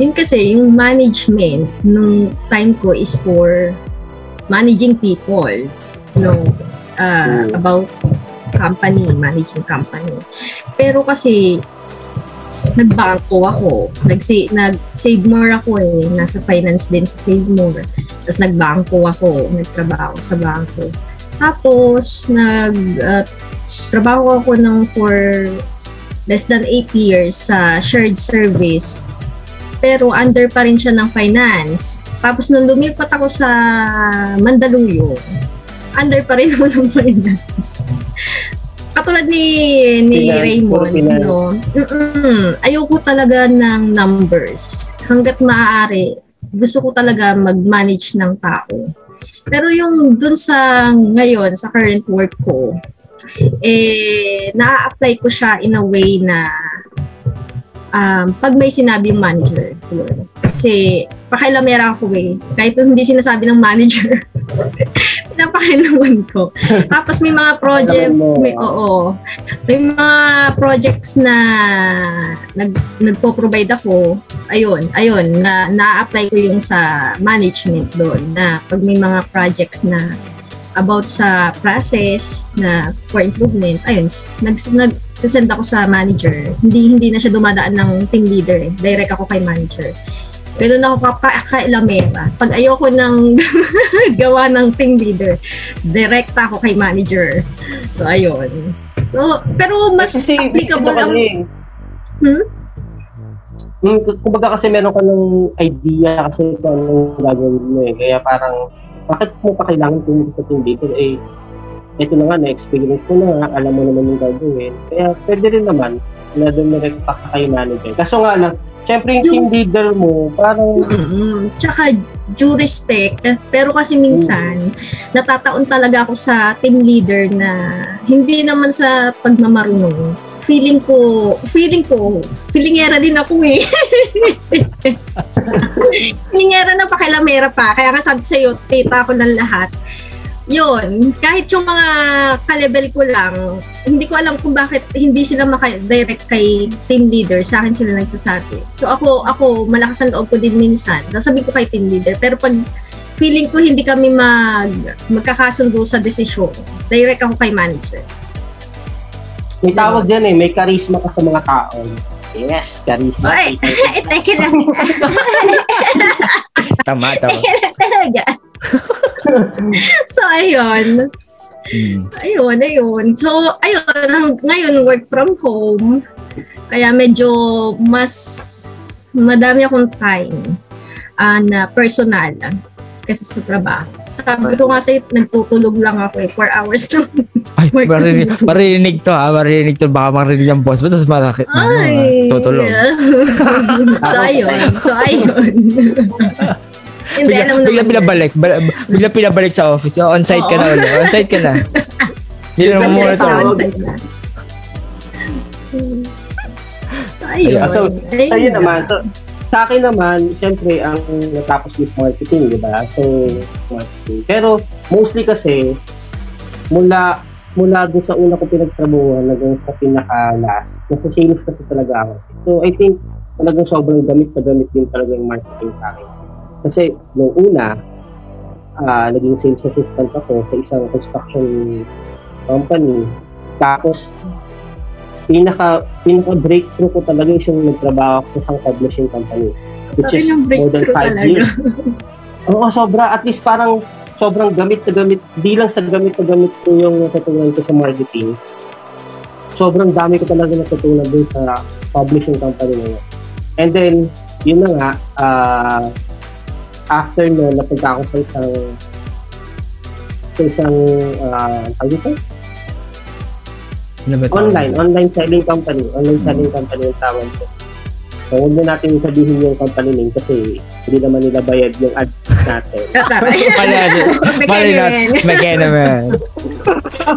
Yun kasi, yung management nung time ko is for managing people. No, uh, Mm. about company, managing company. Pero kasi, nagbangko ako. Nag-save, nag-save more ako eh. Nasa finance din sa save more. Tapos nagbangko ako. Nagtrabaho sa bangko. Tapos, nag, uh, trabaho ako ng for less than 8 years sa shared service pero under pa rin siya ng finance. Tapos nung lumipat ako sa Mandaluyong, under pa rin ako ng <laughs> finance. Katulad ni ni Finance, Raymond, no. Mm-mm. Ayoko talaga ng numbers. Hangga't maaari, gusto ko talaga mag-manage ng tao. Pero yung dun sa ngayon, sa current work ko, eh, na-apply ko siya in a way na um, pag may sinabi yung manager. Kasi, pakialamera ako eh. Kahit hindi sinasabi ng manager, <laughs> Pinapakailangan ko. <laughs> Tapos may mga project, may, oo, may mga projects na nag, nagpo-provide ako. Ayun, ayun, na, na-apply ko yung sa management doon na pag may mga projects na about sa process na for improvement, ayun, nag, nag, send ako sa manager. Hindi hindi na siya dumadaan ng team leader. Eh. Direct ako kay manager. Ganun ako kapa- kailamera. Pag ayoko ng <laughs> gawa ng team leader, direct ako kay manager. So, ayun. So, pero mas Kasi applicable ang... Hmm? Hmm, kumbaga kasi meron ka ng idea kasi kung anong gagawin mo eh. Kaya parang, bakit mo pa kailangan pumunta sa team leader? Eh, ito na nga, na-experience mo na nga, alam mo naman yung gagawin. Kaya pwede rin naman na dumirect pa ka kay manager. Kaso nga lang, syempre yung team leader mo, parang, Mm, tsaka due respect. Pero kasi minsan, natataon talaga ako sa team leader na hindi naman sa pagmamarunong. Feeling ko, feeling ko, feelingera din ako eh. <laughs> feelingera na pakilamera pa. Kaya nga sabi sa'yo, tita ko ng lahat. Yun, kahit yung mga ka-level ko lang, hindi ko alam kung bakit hindi sila maka-direct kay team leader. Sa akin sila nagsasabi. So ako, ako malakas ang loob ko din minsan. Nasabi ko kay team leader. Pero pag feeling ko hindi kami mag, magkakasundo sa desisyon, direct ako kay manager. may tawag dyan eh, may charisma ka sa mga tao. Yes, charisma. Oy, <laughs> teka lang. <laughs> Tama, tama. Talaga. <laughs> so, ayun. Mm. Ayun, ayun. So, ayun, ngayon work from home. Kaya medyo mas madami akong time ah, na personal kasi sa trabaho. Sabi ko nga sa'yo, nagtutulog lang ako eh. Four hours lang. Ay, marinig, marinig to ha, marinig to. Baka marinig ang boss. Ba't mas malaki? Ay! Ano, tutulog. <laughs> so, ayun. So, ayun. <laughs> Hindi, Bigla, alam mo bigla naman. pinabalik. Ba- Bigla pinabalik sa office. Oh, on-site ka na ulit. On-site ka na. <laughs> Hindi na On-site muna tawag. So, ayun. Ayun, so, Ayun Ayun na. naman. So, sa akin naman, syempre, ang natapos is marketing, di ba? So, marketing. Pero, mostly kasi, mula mula doon sa una ko pinagtrabuhan hanggang sa pinaka-last, nasa sales kasi talaga ako. So, I think, talagang sobrang gamit na gamit din talaga yung marketing sa akin. Kasi, nung una, ah naging sales assistant ako sa isang construction company. Tapos, pinaka pinaka breakthrough ko talaga is yung nagtrabaho ako sa isang publishing company which is more than five talaga. years. Oo, sobra. At least parang sobrang gamit na gamit, di lang sa gamit na gamit ko yung natutunan ko sa marketing. Sobrang dami ko talaga natutunan dun sa publishing company na yun. And then, yun na nga, ah, after no, napunta ako sa isang sa isang uh, dito? Ano ba tawag? online, online selling company. Online selling company yung tawag ko. So, huwag na natin sabihin yung company name kasi hindi naman nila bayad yung ads natin. Taray. Mali natin. Mali natin. Magkaya naman.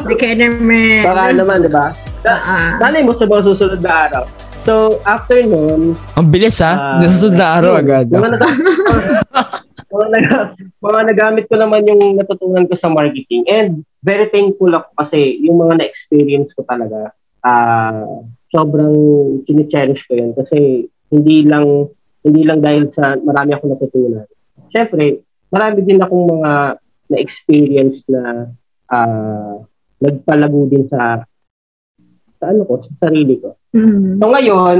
Bekenerman. Baka naman, di ba? Ah. Sanay mo sa mga susunod na araw. So, after nun, Ang bilis ha. Ah, Nasusunod na araw agad. Mga, nag- <laughs> mga, nag- mga nagamit ko naman yung natutunan ko sa marketing. And very thankful ako kasi yung mga na-experience ko talaga, ah sobrang chine-cherish ko yun. Kasi hindi lang hindi lang dahil sa marami akong natutunan. Siyempre, marami din akong mga na-experience na ah nagpalago din sa sa ano ko, sa sarili ko. Mm. So ngayon,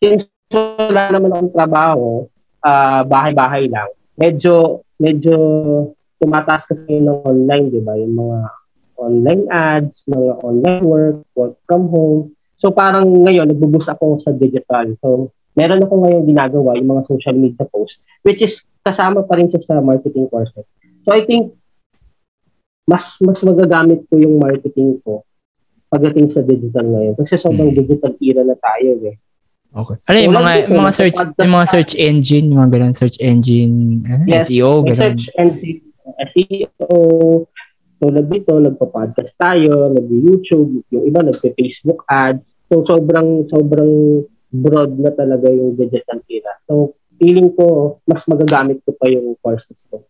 since wala naman akong trabaho, ah, bahay-bahay lang, medyo, medyo tumataas kasi ng online, di ba? Yung mga online ads, mga online work, work from home. So parang ngayon, nagbubus ako sa digital. So meron ako ngayon ginagawa, yung mga social media posts, which is kasama pa rin siya sa marketing courses. So I think, mas mas magagamit ko yung marketing ko pagdating sa digital ngayon. Kasi sobrang Hmm. digital era na tayo eh. Okay. Ano yung mga, dito, mga search, yung mga search engine, yung mga ganun, search engine, ano, Yes, SEO, ganun. search engine, SEO, tulad dito, nagpa-podcast tayo, nag-YouTube, yung iba nagpa-Facebook ads. So, sobrang, sobrang broad na talaga yung digital era. So, feeling ko, mas magagamit ko pa yung courses ko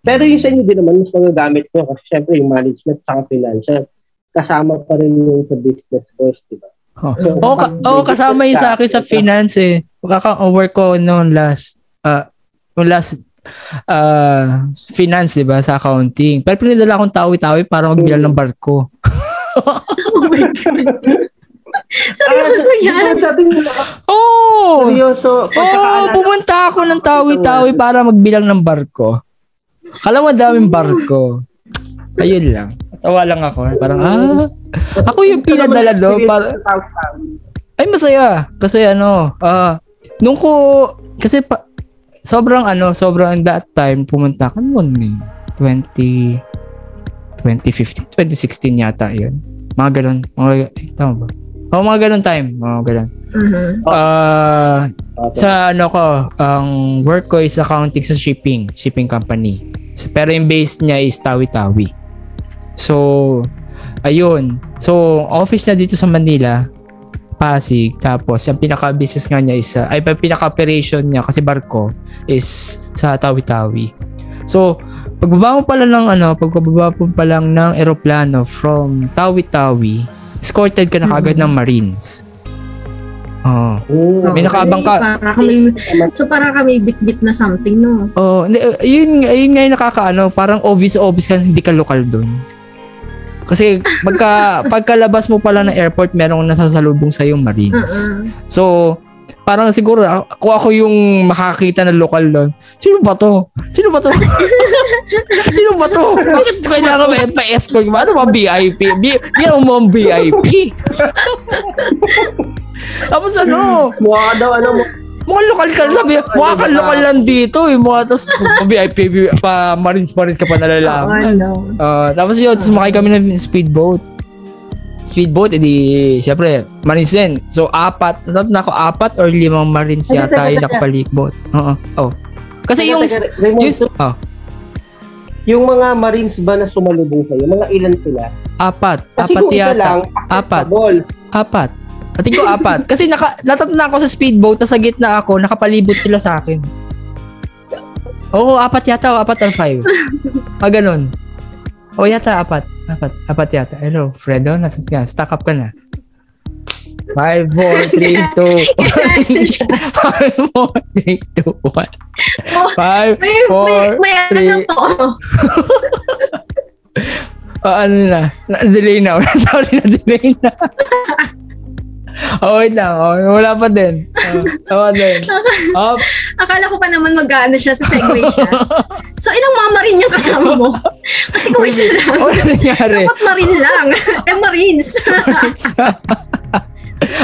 Pero yung sa inyo din naman, mas magagamit ko kasi syempre yung management sa financial, kasama pa rin yung sa business course, di ba? Oh, So, Oo, ka- kasama yun sa akin sa finance eh. Kaka-work ko noon last, uh, noong last uh, finance, di ba, sa accounting. Pero pinadala akong tawi-tawi para magbilang ng barko. Oh my God. Seryoso yan. Sabi mo, Oo! seryoso. Oo, pagkakaalala- pumunta ako ng tawi-tawi para magbilang ng barko. Kala mo daming barko. Ayun lang. Tawa lang ako. Parang, ah, ako yung pinadala doon. Para, ay, masaya. Kasi ano, ah, nung ko, kasi pa, sobrang ano, sobrang that time, pumunta ka noon eh. 20, 2015, 2016 yata yun. Mga ganun. Mga, eh, tama ba? Oo, mga ganun time. Mga ganun. Mhm. Ah, sa ano ko, ang work ko is accounting sa shipping, shipping company. So, pero yung base niya is Tawi-Tawi. So, ayun. So, office niya dito sa Manila, Pasig. Tapos, yung pinaka-business nga niya is, uh, ay, pinaka-operation niya kasi barko is sa Tawi-Tawi. So, pagbaba mo pala ng ano, pagbaba mo pa lang ng eroplano from Tawi-Tawi, escorted ka na kagad ng Marines. Oh. Mm. May nakaabang ka. Para kami, so para kami bit-bit na something, no? Oh, uh, yun, yun nga yung nakakaano, parang obvious-obvious ka hindi ka lokal doon. Kasi pagka, pagkalabas mo pala ng airport, merong nasasalubong sa yung Marines. So, parang siguro, ako, ako yung makakita ng lokal doon. Sino ba to? Sino ba to? <laughs> Sino ba to? Bakit kailangan may pa-escort? Ano ba VIP? Ako mo ang VIP. <laughs> Tapos ano, Mukha daw, ano mo, mga lokal ka sabi, mukha ka lokal lang dito eh. Mukha tapos VIP, pa Marines Marines ka pa nalalaman. no. Ah, tapos yun, sumakay kami ng speedboat. Speedboat, edi, syempre, Marines din. So, apat, natat na ako, apat or limang Marines yata yung teka. nakapalikbot. Oo, oh. Kasi yung, yung, oh, yung mga Marines ba na sumalubong sa'yo, mga ilan sila? apat, Kasi apat kung yata. lang, Apat. Apat. Ating ko apat. Kasi naka, natat na ako sa speedboat, tas sa gitna ako, nakapalibot sila sa akin. Oo, apat yata, o apat or five. Ah, ganun. O yata, apat. Apat, apat yata. Hello, Fredo, nasa ka? Stack up ka na. 5, 4, 3, 2, 1. 5, 4, 3, 2, 1. 5, May, may, 4, may ano three. to. Oh, <laughs> ano na? Na-delay na. <laughs> Sorry, na-delay na. <laughs> <laughs> oh, wait lang. Oh, wala pa din. Oh, wala din. <laughs> Oh, Akala ko pa naman mag-ano siya sa segue siya. <laughs> So, ilang mama rin yung kasama mo? Kasi kung isa lang, ano nangyari? dapat marine lang. eh, marines.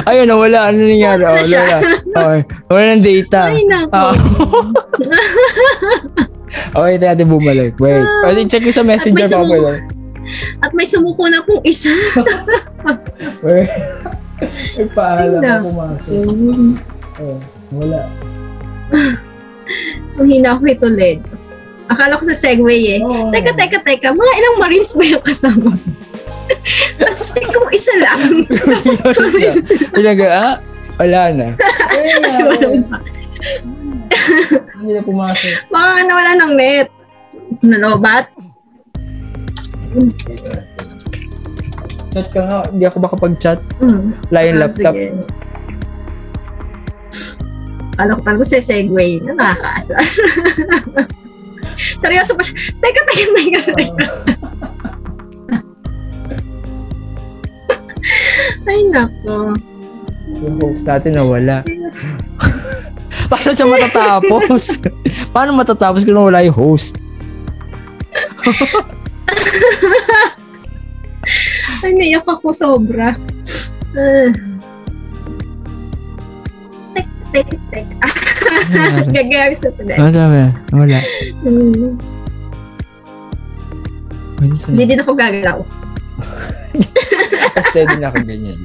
Ayun, wala. Ano nangyari? Oh, Wala. Okay. Wala ng data. Ay, nako. Ah. okay, tayo natin bumalik. Wait. Pwede check ko sa messenger pa pala. At may sumuko na pong isa. Wait. May paalam Ay, ako pumasok. Oh, wala. <laughs> Ang hina ko ito, Led. Akala ko sa segue eh. Oh. Teka, teka, teka. Mga ilang marines ba yung kasama? <laughs> Kasi kung isa lang. <laughs> Ilaga, ah? Wala na. Kasi wala na. Hindi na pumasok. Nga nawala ng net. Nalobat? Chat ka nga. Hindi ako makapag-chat. Mm. Wala yung Ah, laptop. sige. Ano ko talaga sa segue na nakakaasa. <laughs> Seryoso pa siya. Teka, teka, teka, teka. <laughs> Ay, nako. Yung host natin nawala. <laughs> Paano siya matatapos? Paano matatapos kung wala yung host? Ay, naiyak ako sobra. Uh, tek, tek, tek. <laughs> Gagawin sa Ano pedes. sabi? Wala. Minsan. Hindi din ako gagalaw. Steady na ako ganyan.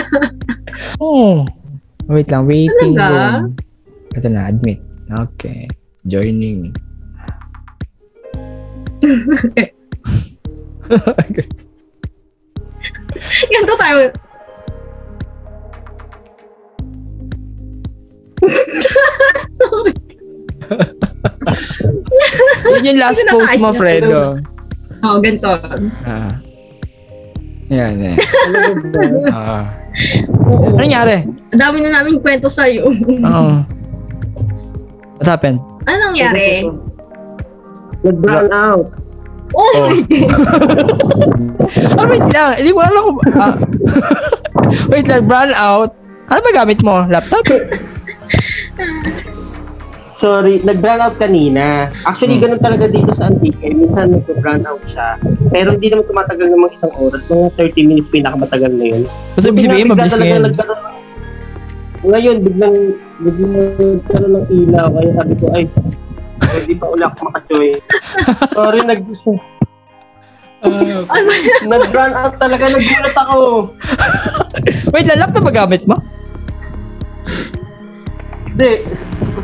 <laughs> oh. Wait lang. Waiting Talaga? room. Ito na. Admit. Okay. Joining. <laughs> Ganito tayo. <laughs> Sorry. Yun yung last ko post mo. Fredo. Oo, ganito. Ah. Yan, yan. Ano? <laughs> Ah. Ano nangyari? Ang dami na namin kwento sa'yo. Oo. What happened? ano nangyari? Nag-brown out. Oh, Oh. my God. Ah, wait lang. Hindi ko alam kung... Ah. <laughs> wait lang, brown out. Ano ba gamit mo? Laptop? <laughs> Sorry, nag-brown out kanina. Actually, Hmm. ganun talaga dito sa Antique. Minsan nag-brown out siya. Pero hindi naman tumatagal mga isang oras. Mga 30 minutes pinakamatagal na yun. Basta ibig sabihin, mabilis ngayon. Ngayon, biglang, biglang nagkaroon ng ilaw. Kaya sabi ko, ay, hindi pa uli ako makachoy. Sorry, nag nag-brown out talaga. Nagulat ako. Wait lang, laptop ba gamit mo? Hindi.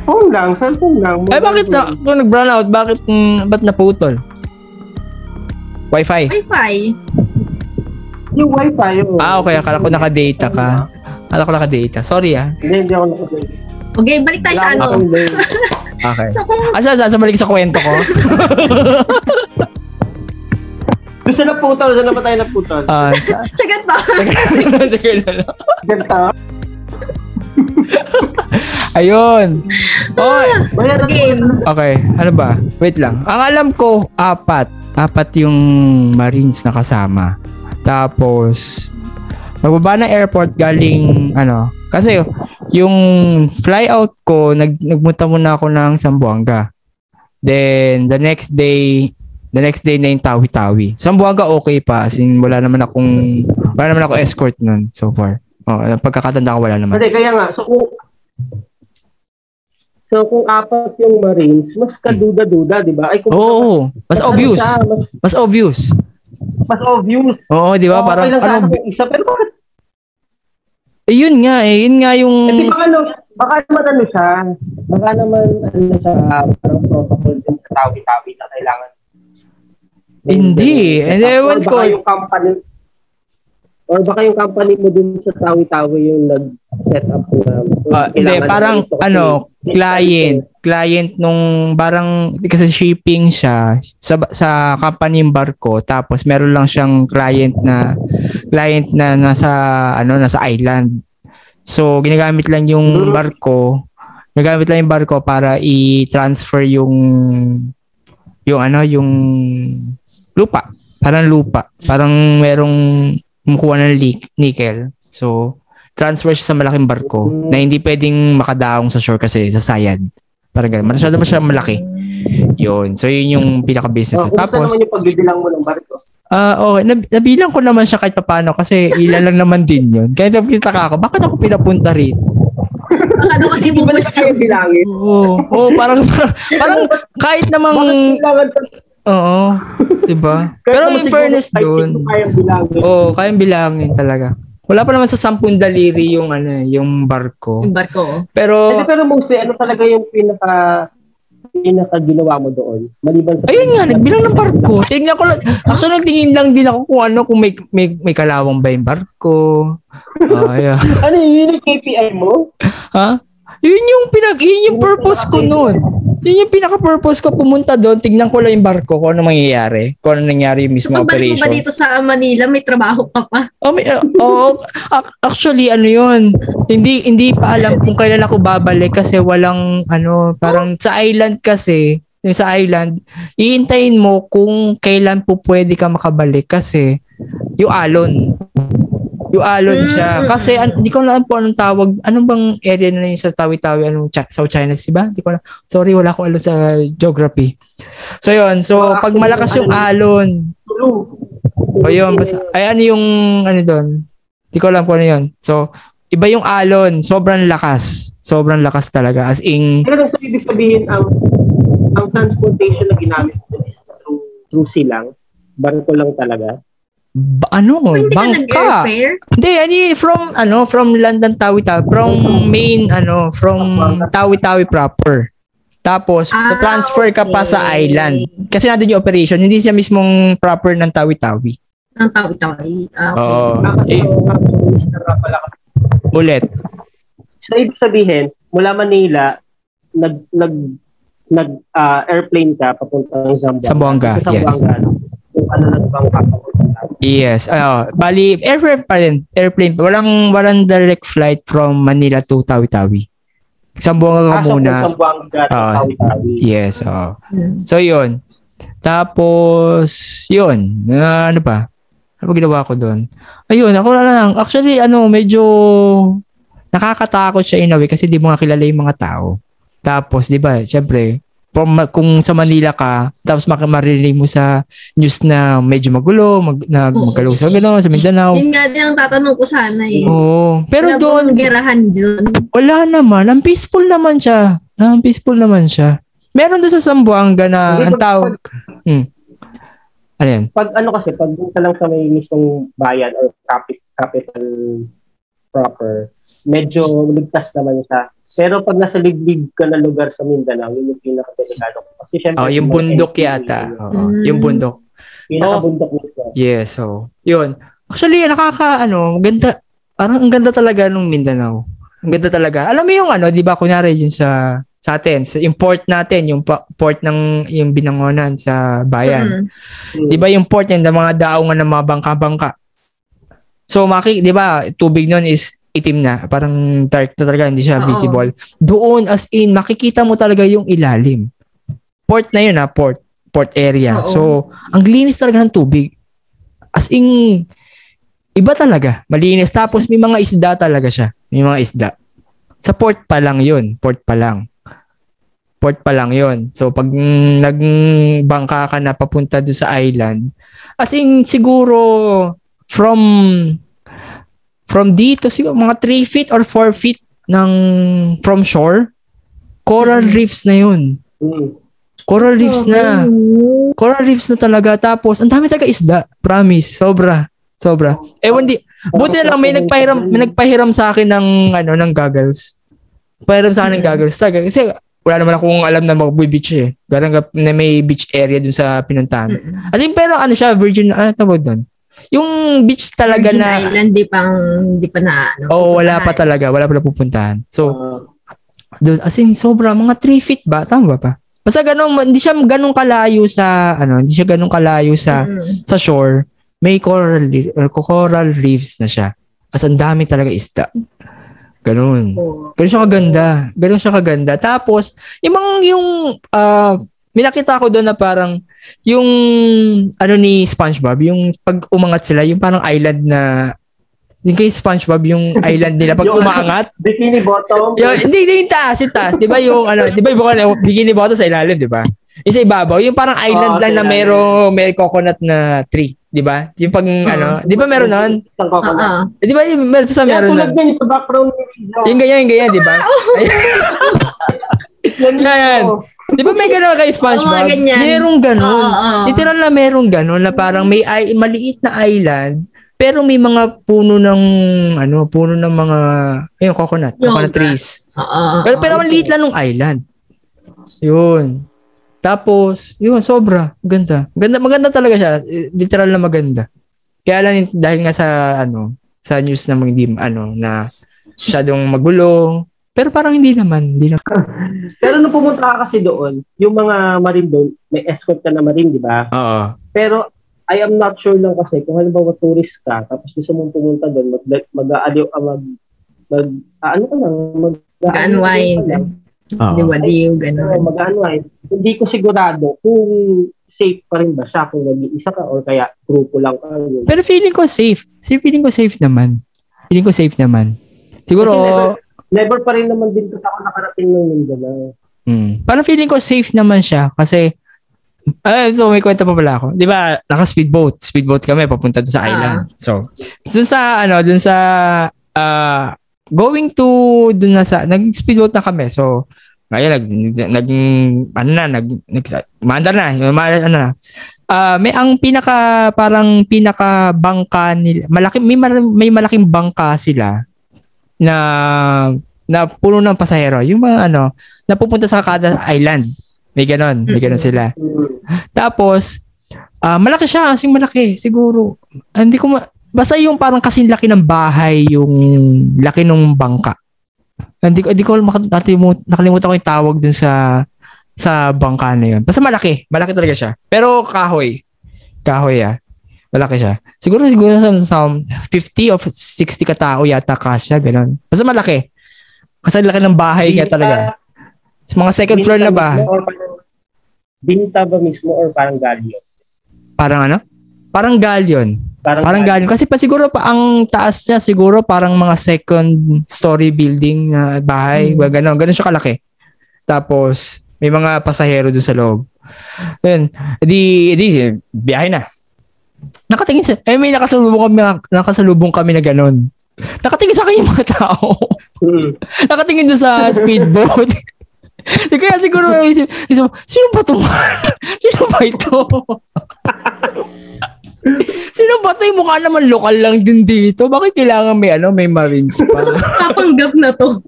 Phone lang. Cellphone lang. Ay, bakit na, kung nag-brown out, bakit, mm, ba't naputol? Wi-Fi? Wi-Fi. Yung wifi. Oh. Ah, okay. Akala ko naka-data ka. Akala ko naka-data. Sorry ah. Hindi, hindi ako nakapag. Okay, balik tayo sa ano. Okay. So, kung Asa, asa, balik sa kwento ko. <laughs> Gusto na putol. Saan na ba tayo naputol? Ah, sa... sa ganito. Lang. Ganito. Ayun. Oh, Bayan na Game. okay. Ano ba? Wait lang. Ang alam ko, apat. Apat yung Marines na kasama. Tapos, magbaba ng airport galing, ano, kasi yung fly out ko, nag, nagmunta muna ako ng Zamboanga. Then, the next day, the next day na yung Tawi-Tawi. Zamboanga okay pa. As in, wala naman akong, wala naman ako escort nun so far. Oh, pagkakatanda ko wala naman. Hindi, kaya nga. So, kung, so, kung apat yung Marines, mas kaduda-duda, di ba? Ay, kung Oo, mas ano obvious. siya, mas, Mas obvious. Mas obvious. Oo, di ba? Okay Parang, sana ano, isa, pero bakit? eh, yun nga eh. Yun nga yung, Kasi baka, ano, baka naman ano siya, baka naman ano siya, parang protocol din sa tawi-tawi na kailangan. Hindi. Or Hindi, ewan baka ko. yung company, or baka yung company mo dun sa tawi-tawi yung nag-set up na. Ah, hindi, parang, ano, client. Client nung, parang, kasi shipping siya sa, sa company yung barko. Tapos, meron lang siyang client na, client na nasa, ano, nasa island. So, ginagamit lang yung Mhm. barko, ginagamit lang yung barko para i-transfer yung, yung ano, yung lupa. Parang lupa. Parang merong kumukuha ng nickel. So, transfer siya sa malaking barko na hindi pwedeng makadaong sa shore kasi sa sayad. Parang ganun. Masyado mo siya malaki. Yun. So, yun yung pinaka-business. Oh, Tapos, naman yung pagbibilang mo ng barko? ah okay. Nab- nabilang ko naman siya kahit paano kasi ilan lang naman din yun. Kaya nakita ka ako, bakit ako pinapunta rito? Baka doon kasi bubulso. kayo bilangin? Oo. Oo, parang, parang, parang kahit namang, oo. Diba? Pero in fairness doon, Kayang bilangin. Oo, kayang bilangin talaga. Wala pa naman sa sampung daliri yung ano, yung barko. Yung barko. Pero Hindi, pero mostly, ano talaga yung pinaka pinaka ginawa mo doon? Maliban sa... ayun nga, nagbilang ng barko. Tingnan ko lang. Actually, nagtingin lang din ako kung ano, kung may may, may kalawang ba yung barko. Ah, yeah. <laughs> Ano yun yung KPI mo? Ha? Yun yung pinag yun yung purpose ko noon. Yun yung pinaka-purpose ko pumunta doon, tignan ko lang yung barko, kung ano mangyayari, kung ano nangyari yung So, mismo mo operation. ba dito sa Manila, may trabaho ka pa? Oh, may, uh, oh, ac- actually ano 'yun. Hindi hindi pa alam kung kailan ako babalik kasi walang ano, parang sa island kasi, yung sa island, iintayin mo kung kailan po pwede ka makabalik kasi yung alon. Yung alon siya. Mm. Kasi an- hindi ko alam po anong tawag. Anong bang area na yun sa Tawi-Tawi? Anong Ch- South China Sea ba? Hindi ko alam. Sorry, wala ko alam sa geography. So yun. So, pag malakas yung alon, o yun, basta, ay ano yung, ano doon? Hindi ko alam kung ano yun. So, iba yung alon, sobrang lakas. Sobrang lakas talaga. As in, Pero sa ibig sabihin, ang ang transportation na ginamit is through, through sea lang. Barko lang talaga. Ba, ano, Hindi ka bangka. Hindi, yun, from, ano, from London Tawi-Tawi. From main, ano, from Tawi-Tawi proper. Tapos, Ah, transfer ka pa sa okay. island. Kasi nandun yung operation, hindi siya mismong proper ng Tawi-Tawi. Ng tawi-tawi. Ah, okay. Oo. Eh, ulit. So, ibig sabihin, mula Manila, nag, nag, nag-airplane ka papuntang Zamboanga. Zamboanga, Sa yes. Zamboanga, ano lang bang papunta. Yes. Ano, bali, airplane pa rin. Airplane pa. Walang, walang direct flight from Manila to Tawi-Tawi. Sambuanga ka Ah, muna. Sa Zamboanga, Ah, Tawi-Tawi. Yes. Mm. So, yun. Tapos, yun. Ah, ano pa? Ano ba ginawa ko doon? Ayun, ako na lang. Actually, ano, medyo nakakatakot siya in a way kasi di mo nga kilala yung mga tao. Tapos, di ba, syempre, from, kung sa Manila ka, tapos mak- maririnig mo sa news na medyo magulo, mag, na, magkalaw sa gano'n, sa Mindanao. Yun nga din ang tatanong ko sana eh. Oo. Pero Wala doon, gerahan dun? wala naman. Ang peaceful naman siya. Ang peaceful naman siya. Meron doon sa Sambuanga na ang pag- tawag. Hmm. Ano yan? Pag ano kasi, pag dun ka lang sa may mismong bayan or capi- capital proper, medyo ligtas naman siya. Pero pag nasa ligbig ka na lugar sa Mindanao, yun yung pinaka-delikado. Kasi syempre, Oh, yung bundok yata. yun. Oo, Mm. yung bundok. Pinaka-bundok mismo. Yes, so. Yun. Actually, nakaka, ano, ganda. Parang ang ganda talaga nung Mindanao. Ang ganda talaga. Alam mo yung ano, di ba, kunyari yun sa sa atin, sa import natin, yung pa- port ng yung binangonan sa bayan. Mm. Di ba yung port yan, ng mga daungan ng mga bangka-bangka. So, maki, di ba, tubig nun is itim na. Parang dark na talaga, hindi siya Oo. visible. Doon, as in, makikita mo talaga yung ilalim. Port na yun ha, port. Port area. Oo. So, ang linis talaga ng tubig. As in, iba talaga. Malinis. Tapos, may mga isda talaga siya. May mga isda. Sa port pa lang yun. Port pa lang. Port pa lang yun. So, pag mm, nagbangka ka na papunta doon sa island, as in, siguro, from from dito, siguro mga 3 feet or 4 feet ng from shore, coral Mhm. reefs na yun. Mm. Coral reefs na. Coral reefs na talaga. Tapos, ang dami talaga isda. Promise. Sobra. Sobra. Ewan di. Buti na lang may nagpahiram, may nagpahiram sa akin ng, ano, ng goggles. Pahiram sa akin ng Mm. goggles. Talaga. Kasi, wala naman akong alam na mag-beach eh. Garang na may beach area dun sa pinuntahan. As in, pero ano siya, virgin, ano tawag doon? Yung beach talaga Virgin na, Island, di pang, di pa na, ano. oh, wala pa talaga. Wala pa napupuntahan. So, Ah, doon, as in, sobra, mga 3 feet ba? Tama ba pa? Basta ganun, hindi siya ganun kalayo sa, ano, hindi siya ganun kalayo sa, Mm. sa shore, may coral, or coral reefs na siya. As ang dami talaga isda. Ganun. Oo. Ganun siya kaganda. Ganun siya kaganda. Tapos, yung mga, yung, ah, may nakita ko doon na parang, yung, ano ni SpongeBob, yung pag umangat sila, yung parang island na, yung kay SpongeBob, yung <laughs> island nila, pag Yung- umaangat, Bikini bottom. yung, hindi, hindi yung taas, yung taas. Di ba yung, ano, di ba yung bikini bottom sa ilalim, di ba? Yung sa ibabaw, yung parang island Oo, lang na merong, may coconut na tree, di ba? Yung pag, ano, di ba meron Oo. coconut. Eh, Di ba, yung, meron sa meron nun? yan sa background. Yung ganyan, yung ganyan, di ba? <laughs> Yan Yan. Di ba may gano'n kay Oo, SpongeBob? mga ganyan. Merong gano'n. Oo, oo. Literal na merong gano'n na parang may ay, maliit na island pero may mga puno ng ano, puno ng mga ayun, coconut, Yung coconut trees. Oo. Pero, pero ang liit lang ng island. Yun. Tapos, yun, sobra. Ganda. Ganda, maganda talaga siya. Literal na maganda. Kaya lang, dahil nga sa, ano, sa news na hindi, ano, na masyadong magulo. Pero parang hindi naman. Hindi naman. <laughs> Pero nung pumunta ka kasi doon, yung mga marine doon, may escort ka na marine, di ba? Oo. Pero I am not sure lang kasi kung halimbawa tourist ka, tapos gusto mong pumunta doon, mag, mag-aaliw, ah, mag, mag, ah, ano ka lang, mag, Mag-unwind. Diwaliw, Oo, gano'n. mag-unwind. Hindi ko sigurado kung safe pa rin ba siya kung nag-iisa ka or kaya grupo lang ka. Pero feeling ko safe. Si feeling ko safe naman. Feeling ko safe naman. Siguro, Kasi never, never pa rin naman din kasi ako nakarating ng Mindanao. mm, parang feeling ko safe naman siya kasi Ah, ito, may kwento pa pala ako. Di ba, naka-speedboat. Speedboat kami, papunta doon sa Ah. island. So, doon sa, ano, doon sa, ah, going to, doon na sa, nag-speedboat na kami. So, ngayon, nag, nag, ano na, nag, nag, maandar na, ano na. Ah, may ang pinaka, parang pinaka bangka nila, malaki, may, may malaking bangka sila na, na puno ng pasahero. Yung mga, ano, napupunta sa kada island. May ganon, may ganon sila. Mm. Tapos, ah malaki siya, kasing malaki, siguro. Ah, Hindi ko ma- basta yung parang kasing laki ng bahay, yung laki ng bangka. Hindi ko, hindi ko makalimutan, nakalimutan ko yung tawag dun sa, sa bangka na yun. Basta malaki. Malaki talaga siya. Pero kahoy. Kahoy ah. Malaki siya. Siguro siguro sa, sa 50 o 60 katao yata kasya. Ganun. Basta malaki. Kasi laki ng bahay kaya talaga. Sa mga second floor na ba? Binta ba mismo or parang galyo? Parang ano? Parang galyon. Parang, Parang ganun. Kasi pa siguro pa ang taas niya siguro parang mga second story building na bahay. Mm. Ganun. Ganun siya kalaki. Tapos may mga pasahero doon sa loob. Then, di, di, biyahe na. Nakatingin sa, eh may nakasalubong kami, nakasalubong kami na ganun. Nakatingin sa akin yung mga tao. Mm. <laughs> Nakatingin doon sa speedboat. <laughs> Di kaya siguro isip, isip, sino ba ito? <laughs> sino ba ito? <laughs> sino ba? Yung mukha naman lokal lang din dito. Bakit kailangan may ano, may marines pa? <laughs> Kapanggap na to.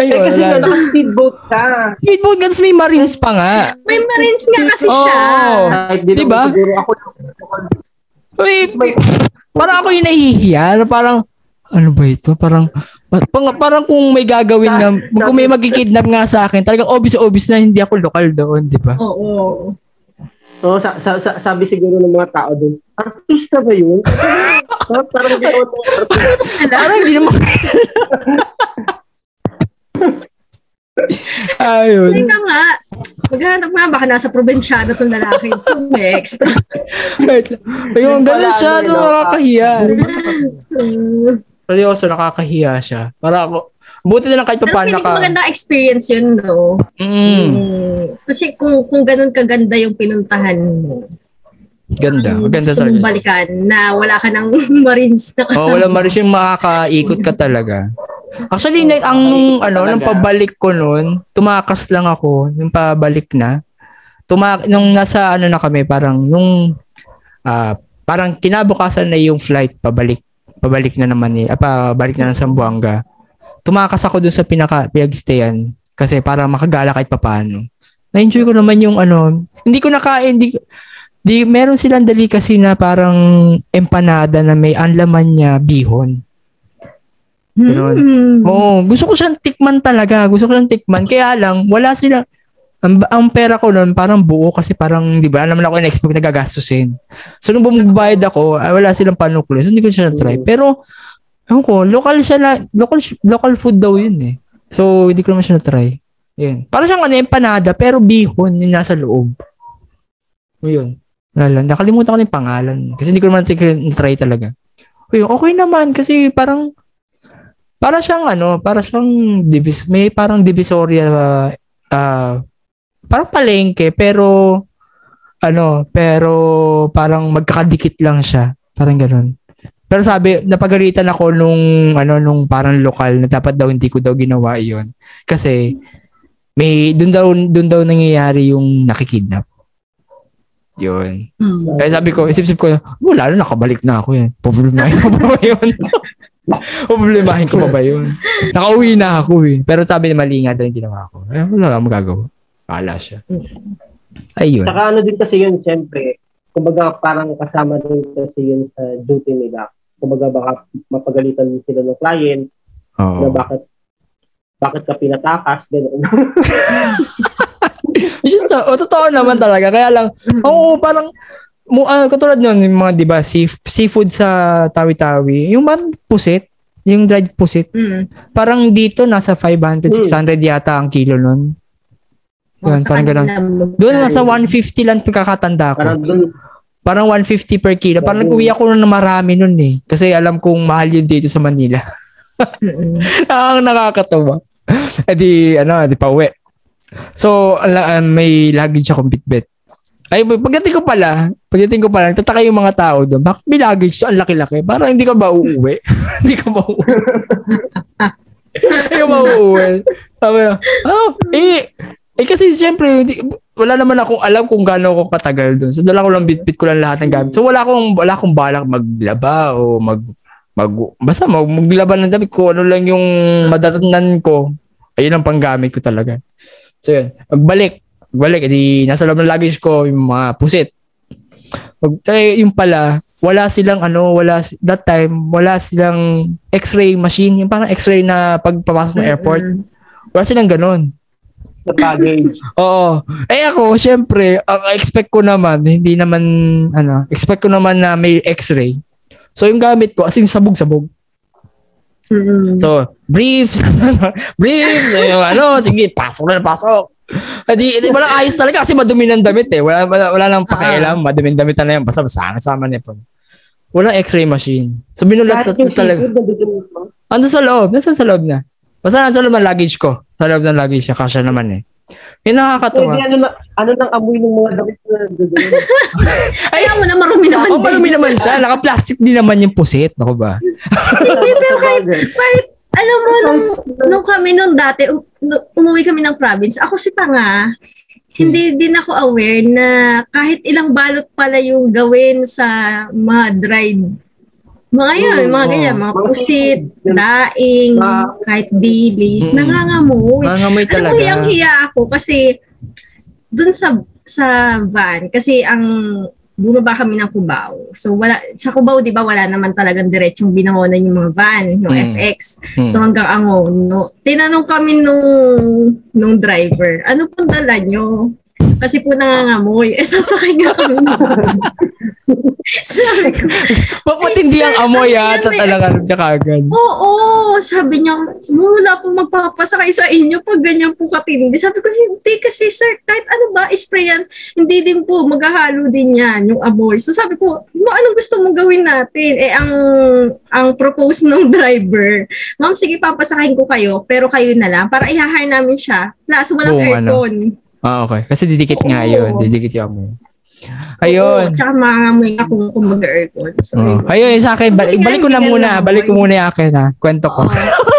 Eh, Ayun, kasi wala. nga, speedboat ka. Speedboat tapos may marines pa nga. May marines nga kasi Oo. siya. Di Diba? ako Uy, parang ako yung nahihiya. na Parang, ano ba ito? Parang, pa- pang- parang kung may gagawin na, kung may magkikidnap nga sa akin, talagang obvious-obvious na hindi ako lokal doon, di ba? Oo. So, sa, sa, sa, sabi siguro ng mga tao doon, artista ba yun? So, <laughs> parang di ako Parang hindi naman. Ayun. Teka nga. Maghanap nga, baka nasa probinsyano itong lalaki. Ito, may extra. Wait lang. Ayun, ganun siya. No, eh, nakakahiya. <laughs> Seryoso, nakakahiya siya. Para ako, buti na lang kahit Pero paano ka. maganda experience yun, no? Mm, Mm. Kasi kung kung ganun kaganda yung pinuntahan mo, ganda. gusto mong talaga. balikan na wala ka ng <laughs> marines na kasama. Oh, wala maris yung makakaikot ka talaga. Actually, na, ang nung, ano, nung pabalik ko noon, tumakas lang ako, nung pabalik na. Tuma nung nasa ano na kami, parang nung ah, parang kinabukasan na yung flight pabalik. Pabalik na naman ni, ah, pabalik na ng Zamboanga. Tumakas ako dun sa pinaka pinagstayan kasi para makagala kahit papaano. Na-enjoy ko naman yung ano, hindi ko nakain, hindi di meron silang delicacy na parang empanada na may anlaman niya bihon. Ganun. Hmm. Oo, gusto ko siyang tikman talaga. Gusto ko siyang tikman. Kaya lang, wala sila. Ang, ang pera ko noon parang buo kasi parang, di ba, naman ako in-expect na gagastusin. So, nung bumbayad ako, ay, wala silang panukli. So, hindi ko siya na-try. Pero, ewan ko, local siya na, local, local food daw yun eh. So, hindi ko naman siya na-try. Yun. Para siyang ano, empanada, pero bihon yung nasa loob. Yun. Wala lang. Nakalimutan ko na yung pangalan. Kasi hindi ko naman na-try talaga. Uy, okay naman kasi parang para siyang ano, para siyang divis may parang divisoria ah parang palengke pero ano, pero parang magkakadikit lang siya. Parang ganun. Pero sabi, napagalitan ako nung ano nung parang lokal na dapat daw hindi ko daw ginawa 'yon. Kasi may doon daw doon daw nangyayari yung nakikidnap. 'Yun. Hmm. Kaya sabi ko, isip-isip ko, wala na, nakabalik na ako yan. Problemahin ko pa ba <laughs> yun? Problemahin ko pa ba yun? Nakauwi na ako eh. Pero sabi ni mali nga din ginawa ko. Eh, wala akong magagawa. Kala siya. Ayun. Saka ano din kasi yun, siyempre, kumbaga parang kasama din kasi yun sa duty nila. Kumbaga baka mapagalitan din sila ng client na Oo. bakit bakit ka pinatakas, gano'n. <laughs> Which is, to- oh, totoo naman talaga. Kaya lang, oo, parang, mo, ah, katulad nun, yung mga, di ba, sea, seafood sa Tawi-Tawi, yung man pusit, yung dried pusit, Hmm. parang dito, nasa 500, 600 yata ang kilo nun. Oh, Yun, parang ganun. Doon nasa 150 lang pagkakatanda ko. Parang doon, Parang 150 per kilo. Parang nag-uwi ako na marami nun eh. Kasi alam kong mahal yun dito sa Manila. <laughs> Ang nakakatawa. Eh di, ano, di pa uwi. So, ala, ah, may luggage akong bitbit. Ay, pagdating ko pala, pagdating ko pala, tataka yung mga tao doon. Bakit may luggage? Ang laki-laki. Parang hindi ka ba uuwi? <laughs> hindi ka ba uuwi? <laughs> hindi ka ba uuwi? Sabi na, oh, eh, eh kasi siyempre, hindi- wala naman akong alam kung gaano ako katagal doon. So, dala ko lang bit-bit ko lang lahat ng gamit. So, wala akong, wala akong balak maglaba o mag, mag, basta mag, maglaban ng damit ko. Ano lang yung madatnan ko. Ayun ang panggamit ko talaga. So, yun. Magbalik. Magbalik. Edi, nasa loob ng luggage ko, yung mga pusit. Pag, yung pala, wala silang ano, wala, that time, wala silang x-ray machine. Yung parang x-ray na pagpapasok ng airport. Wala silang ganun. Sa baggage. <laughs> Oo. Eh ako, syempre, ang expect ko naman, hindi naman, ano, expect ko naman na may x-ray. So, yung gamit ko, as in sabog-sabog. Mm-mm. So, briefs, <laughs> briefs, yung ano, sige, pasok na, pasok. Hindi, hindi walang ayos talaga kasi madumi ng damit eh. Wala, wala, wala nang pakialam, madumi ng damit na yan. Basta basta sama niya po. Walang x-ray machine. So, binulat ko talaga. Ando sa loob, nasa sa loob na. Basta nasa loob ng luggage ko. Sa loob ng luggage niya, kasya naman eh. Yung nakakatawa. Pwede ano, na, ano nang amoy ng mga damit na nandun. <laughs> Ayaw mo na marumi naman. Oh, din. marumi naman siya. Naka-plastic din naman yung pusit. Ako ba? Hindi, pero kahit, kahit, alam mo, nung, nung kami nung dati, um, umuwi kami ng province, ako si Tanga, hindi din ako aware na kahit ilang balot pala yung gawin sa mga dried mga yun, Mm, mga ganyan, mga pusit, daing, Mga- kahit dilis, Mm. nangangamoy. Nangangamoy Alam talaga. mo, yung hiya ako kasi dun sa sa van, kasi ang bumaba kami ng Cubao. So wala sa Cubao 'di ba wala naman talagang diretsong binahonan yung mga van, yung Mm. FX. Hmm. So hanggang Angon, no. Tinanong kami nung nung driver, ano pong dala nyo? Kasi po nangangamoy. <laughs> Eh, sasakay nga kami. Sabi ko, Pag matindi ang amoy ah, Ay, sir, tatalagan siya kagad. Oo, sabi niya, wala po magpapasakay sa inyo pag ganyan po katindi. Sabi ko, hindi kasi sir, kahit ano ba, spray yan, hindi din po, maghahalo din yan, yung amoy. So sabi ko, mo anong gusto mong gawin natin? Eh, ang ang propose ng <laughs> driver, ma'am, sige, papasakayin ko kayo, pero kayo na lang, para i-hire namin siya. Plus, walang ano. aircon. Ah, okay. Kasi didikit nga Oo. yun. Didikit yung amoy. Oo, Ayun. tsaka mangangamoy ka kung, mag-aircon. So, Oh. Ayun, sa akin, ka- balik ko na muna. Balik ko muna yung akin ha. Kwento ko. oo. <laughs>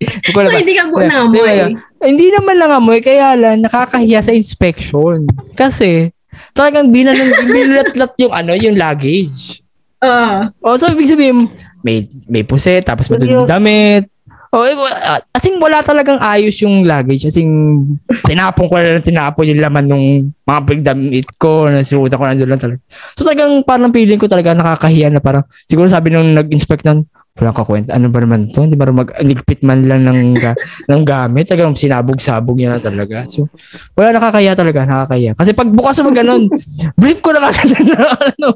Na so, ba- hindi ka po Di ba, naamoy. Hindi naman lang amoy, kaya lang nakakahiya sa inspection. Kasi talagang binalan, <laughs> binilatlat yung ano, yung luggage. Ah. Oh, so ibig sabihin, may may puset, tapos Seryoso? damit. Oh, eh, wa- asing wala talagang ayos yung luggage. Asing tinapon ko na tinapon yung laman nung mga pagdamit ko, nasirutan ko na doon lang talaga. So talagang parang feeling ko talaga nakakahiya na parang, siguro sabi nung nag-inspect ng, walang kakwenta, ano ba naman to? Hindi ba mag-ligpit man lang ng, ga- <laughs> ng gamit? Talagang sinabog-sabog niya na talaga. So, wala nakakahiya talaga, nakakahiya. Kasi pag bukas mo ganun, <laughs> brief ko na kagad na <laughs> ano.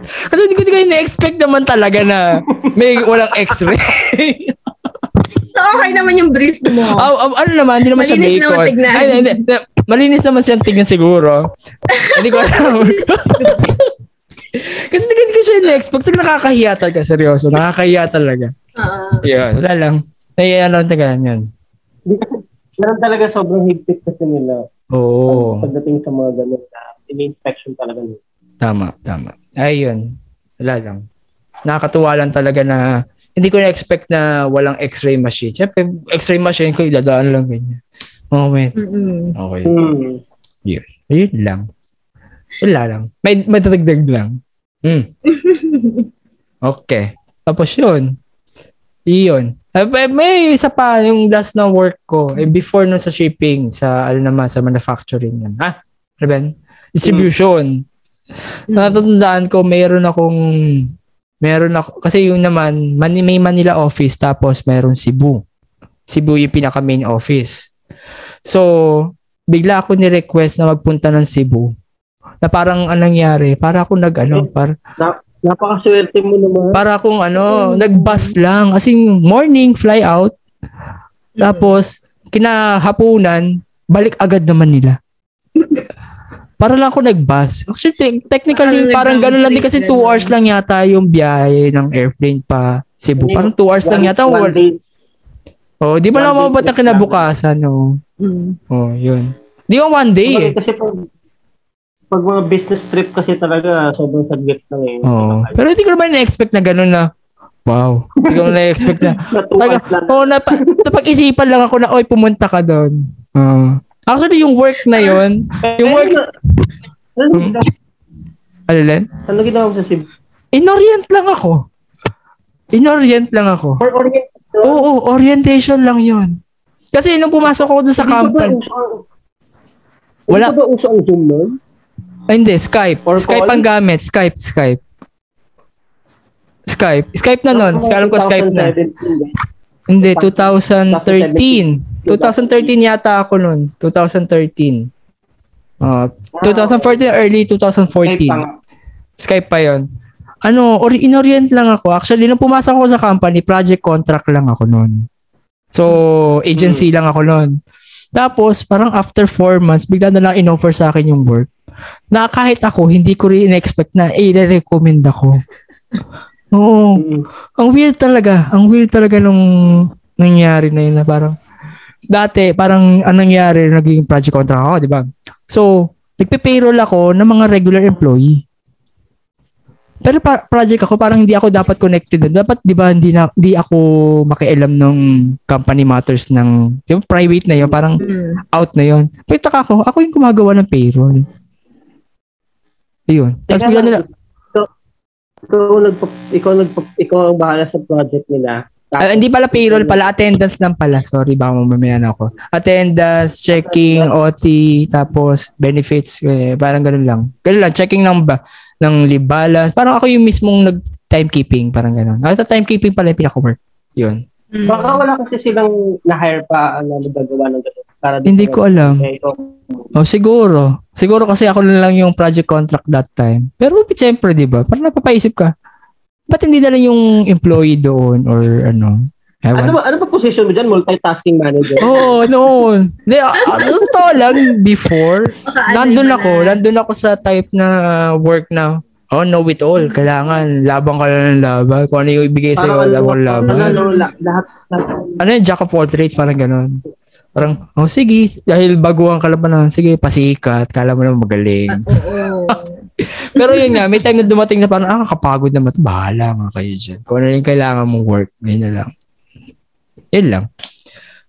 Kasi hindi ko hindi ko na-expect naman talaga na may walang x-ray. So, okay naman yung brief mo. Ah, <laughs> ah, ano naman, hindi naman siya Malinis bacon. naman tignan. Ay, hindi, hindi. Malinis naman siyang tignan siguro. hindi ko alam. <laughs> Kasi hindi, hindi ko siya na-expect. Talaga nakakahiya talaga, seryoso. Nakakahiya talaga. Ah. Yun, wala lang. Naiya lang talaga yun. Meron talaga sobrang higpit kasi nila. Oo. Pagdating sa mga ganun na in-inspection talaga nila. Tama, tama. Ayun. Wala lang. Nakakatuwa lang talaga na hindi ko na-expect na walang x-ray machine. Siyempre, x-ray machine ko, idadaan lang ganyan. Moment. Mm-mm. Okay. Hmm. Ayun lang. Wala lang. May, may dadagdag lang. Hmm. <laughs> Okay. Tapos yun. Iyon. Eh, May, may isa pa yung last na work ko. Eh, before nun sa shipping, sa ano naman, sa manufacturing. Yan. Ah, ano ba yun? Distribution. Natatandaan ko, mayroon akong meron ako, kasi yung naman, Mani- may Manila office, tapos mayroon Cebu. Cebu yung pinaka main office. So, bigla ako ni-request na magpunta ng Cebu. Na parang anong nangyari, para ako nag ano, para, Napakaswerte mo naman. para akong ano, nag-bus lang. As in, morning, fly out. Tapos, kinahapunan, balik agad naman nila. <laughs> para lang ako nag-bus. Actually, te- technically, Parang parang gano'n lang din kasi 2 nag-round trip, hours lang yata yung biyahe ng airplane pa Cebu. Parang 2 hours lang yata. One One, day, oh, di lang day mabot na kinabukasan. Oh. Mm. oh, yun. Di ko one day eh. Kasi pag, pag mga business trip kasi talaga, sobrang saglit lang eh. Oo. Pero hindi ko naman na-expect na gano'n na, wow. Hindi ko na-expect na, <laughs> Na lang. Oo, napa, napag-isipan lang ako na, oy, pumunta ka doon. Oo. actually, yung work na yon yung work, Ano Hmm? ginawa- ano Len? ano ginawa mo sa Cebu? In-orient lang ako. In-orient lang ako. For orientation? Oo, orientation lang yon Kasi nung pumasok ako doon sa company, Wala. Hindi ba uso ang Zoom nun? ay, hindi, Skype. Or Skype call? ang gamit. Skype, Skype. Skype. Skype na nun. Alam ko Skype na. 2017 ba? Hindi, 2013. 2013 yata ako nun. 2013. Uh, 2014, early 2014. Skype pa yon. Ano, or inorient lang ako. Actually, nung pumasok ako sa company, project contract lang ako noon. So, agency lang ako noon. Tapos, parang after four months, bigla na lang in-offer sa akin yung work. Na kahit ako, hindi ko rin expect na i-recommend ako. Oo. Mm. Ang weird talaga. Ang weird talaga nung nangyari na yun na parang dati parang anong nangyari naging project contract ako, di ba? So, nagpe-payroll ako ng mga regular employee. Pero pa- project ako, parang hindi ako dapat connected. Dapat, di ba, hindi, na, hindi ako makialam ng company matters ng, di ba, private na yun, parang Mm. out na yun. Pero taka ako, ako yung gumagawa ng payroll. Ayun. Tapos bigla nila, So, ikaw, nagpa, ikaw, nagpa, ikaw ang bahala sa project nila. Ah, hindi pala payroll pala, attendance lang pala. Sorry, baka mamaya na ako. Attendance, checking, OT, tapos benefits, eh, parang ganun lang. Ganun lang, checking ng ba ng balance. Parang ako yung mismong nag timekeeping, parang ganun. Sa timekeeping pala yung pinaka-work. Yun. Mm. Baka wala kasi silang na-hire pa na nagagawa ng ganun. Para Hindi ko alam. Ikaw, Oh, siguro. Siguro kasi ako lang yung project contract that time. Pero siyempre, di ba? Parang napapaisip ka, ba't hindi na lang yung employee doon or ano? Ewan. ano ba, ano ba position mo dyan? Multitasking manager? <laughs> Oo, oh, noon. Hindi, ah, ah, totoo lang, before, <laughs> ano nandun ako, nandun ako sa type na work na, oh, know it all. Kailangan, labang ka lang ng laban. Kung ano yung ibigay sa'yo, Parang labang ano, laban. ano, la- lahat, lahat. Ano yung jack of all trades, parang ganun. Parang, oh, sige, dahil baguhan ka lang pa na, sige, pasikat, kala mo naman magaling. Oo. <laughs> Pero yun nga, may time na dumating na parang, ah, kapagod naman, bahala nga kayo dyan. Kung ano yung kailangan mong work, yun na lang. Yun lang.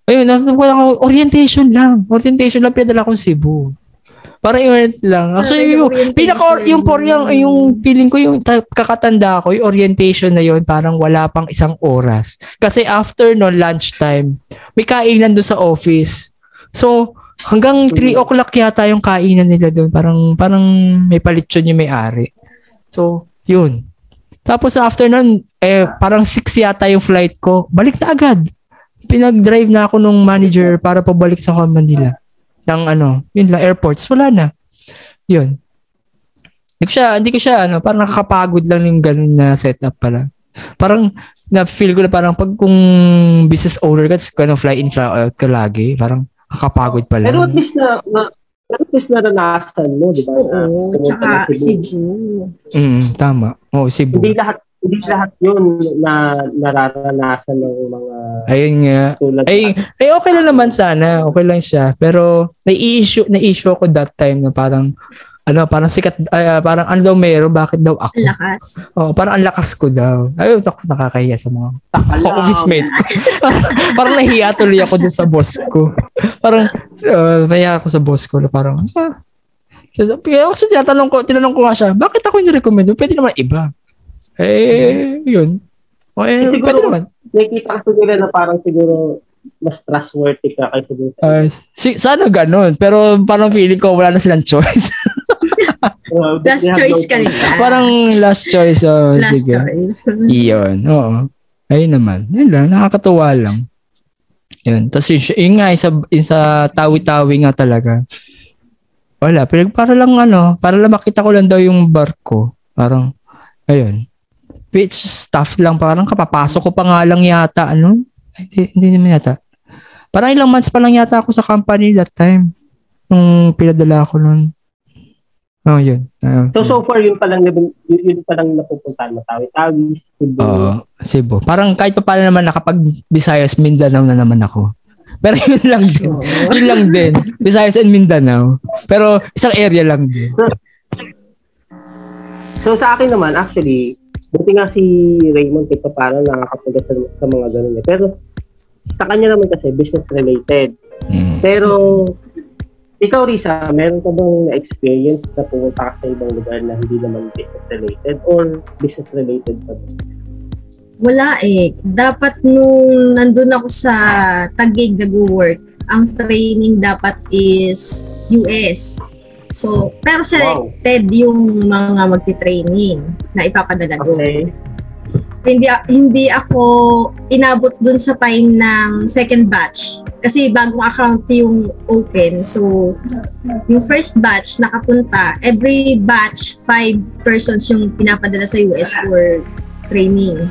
Ayun, natapos ako, orientation lang. Orientation lang, pinadala kong Cebu. Parang yun lang. Actually, Talagang yung, pinaka, yung, por, yung, yung feeling ko, yung ta- kakatanda ko, yung orientation na yun, parang wala pang isang oras. Kasi after no lunchtime, may kainan doon sa office. So, hanggang 3 o'clock yata yung kainan nila doon. Parang, parang may palitsyon yung may-ari. So, yun. Tapos sa afternoon, eh, parang 6 yata yung flight ko. Balik na agad. Pinag-drive na ako nung manager para pabalik sa Manila. Ng ano, yun lang, airports. Wala na. Yun. Hindi ko siya, hindi ko siya, ano, parang nakakapagod lang yung ganun na setup pala. Parang, na-feel ko na parang pag kung business owner ka, tapos ano, fly in, fly out ka lagi, parang nakakapagod pala. Pero at least na, na pero at least naranasan mo, di ba? Oo. Tsaka Cebu. Mm, tama. Oo, Cebu. Hindi lahat, hindi lahat yun na nararanasan ng mga Ayun nga. tulad Ay, ay okay lang naman sana. Okay lang siya. Pero nai-issue na-issue ako that time na parang ano, parang sikat ah, parang ano daw meron, bakit daw ako? Lakas. Oh, parang ang lakas ko daw. Ay, ako nakakahiya sa mga Alam. office mate. <laughs> parang nahiya tuloy ako dun sa boss ko. Parang uh, nahiya ako sa boss ko parang ah. Kaya ako siya tinatanong ko, tinanong ko nga siya, bakit ako yung recommend? Pwede naman iba. Eh, yun. O, eh, Siguro- pwede naman. Nakikita ko nila na parang siguro mas trustworthy ka kaysa dun sa Uh, si, sana ganun. Pero parang feeling ko wala na silang <laughs> choice. Well, Last choice no ka nila. parang last choice. Oh, Last sige. choice. <laughs> Iyon. Oo. Ayun naman. Yun lang. Nakakatuwa lang. Yun. Tapos yun, yun nga, isa, isa tawi-tawi nga talaga. Wala. Pero para lang ano, para lang makita ko lang daw yung barko. Parang, ayun. Which stuff lang. Parang kapapasok ko pa nga lang yata. Ano? Ay, Hindi, hindi naman yata. Parang ilang months pa lang yata ako sa company that time. Nung pinadala ako nun. Oh, yun. Ah, So, so far, yun palang, yun, yun palang napupuntahan mo. Tawi-tawi, Cebu. Oo, Cebu. Parang kahit pa paano naman nakapag Visayas, Mindanao na naman ako. <laughs> Pero yun lang din. yun lang din. Visayas and Mindanao. Pero isang area lang din. So, sa akin naman, actually, buti nga si Raymond kahit pa paano nakakapunta sa, sa mga ganun. eh. Pero, sa kanya naman kasi, business-related. Mm. Pero, ikaw, Risa, meron ka bang na-experience na pumunta ka sa ibang lugar na hindi naman business-related or business-related pa din? Wala eh. Dapat nung nandun ako sa Taguig nag-work, ang training dapat is US. So, pero selected yung mga magti-training na ipapadala doon. Okay. Hindi hindi ako inabot dun sa time ng second batch. Kasi bagong account yung open. So, yung first batch nakapunta, every batch, five persons yung pinapadala sa US for training.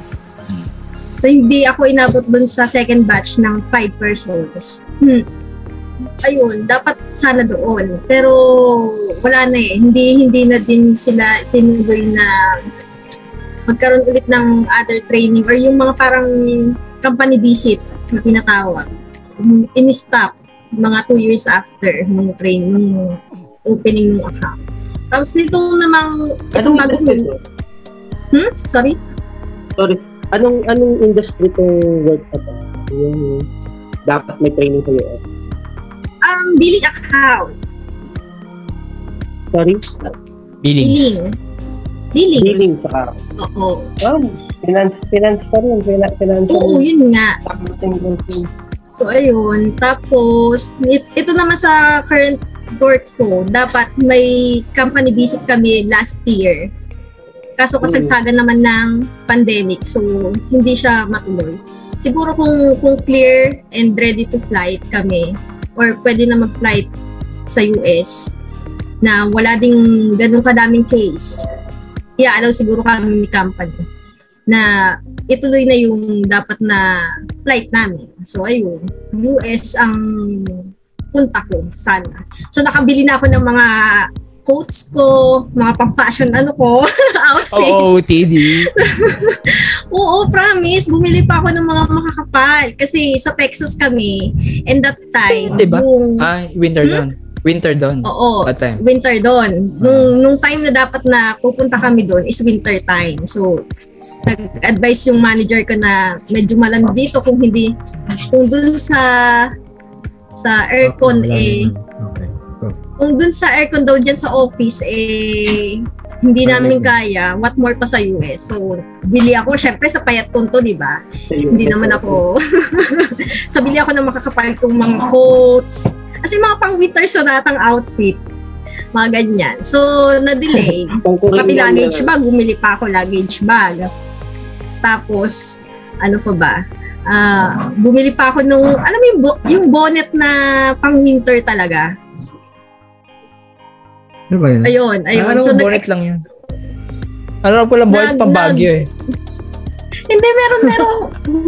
So, hindi ako inabot dun sa second batch ng five persons. Hmm. Ayun, dapat sana doon. Pero, wala na eh. Hindi, hindi na din sila tinuloy na magkaroon ulit ng other training or yung mga parang company visit na tinatawag in-stop mga two years after nung train, nung opening ng account. Tapos nito namang, itong industry to? hmm? Sorry? Sorry. Anong anong industry tong work na to? Yung dapat may training sa US. Ang billing account. Sorry? Billings. Billing. Billings. Billing sa Oo. um, finance finance pa rin. Finance, financial. Oo, yun nga. So, ayun. Tapos, it- ito naman sa current work ko, dapat may company visit kami last year. Kaso kasagsagan naman ng pandemic, so hindi siya matuloy. Siguro kung kung clear and ready to flight kami or pwede na mag-flight sa US na wala ding ganun kadaming case, i-allow siguro kami ni company na ituloy na yung dapat na flight namin. So, ayun. US ang punta ko sana. So, nakabili na ako ng mga coats ko, mga pang-fashion ano ko, <laughs> outfits. Oo, TD. <laughs> Oo, promise. Bumili pa ako ng mga makakapal. Kasi sa Texas kami, and that time, Diba? yung... Ah, winter Hmm? dawn. Winter dawn. Oo, What time? winter doon. Nung, nung time na dapat na pupunta kami doon is winter time. So, nag-advise yung manager ko na medyo malamig dito kung hindi, kung doon sa sa aircon eh, Okay. kung doon sa aircon daw dyan sa office eh, hindi namin kaya, what more pa sa US. So, bili ako, syempre sa payat ko to, di ba? Sa. Hindi naman ako. <laughs> so, bili ako ng makakapal kong mga coats. Kasi mga pang winter sonatang outfit. Mga ganyan. So, na-delay. <laughs> Pati luggage uh, bag, bumili pa ako luggage bag. Tapos, ano pa ba? Ah, bumili pa ako nung, alam mo yung, bo- yung bonnet na pang winter talaga. Ano ba yun? Ayun, ayun. Ano, so, bonnet nag-ex- lang yun. Alam ko lang bonnet pang Baguio eh. Hindi, meron, meron,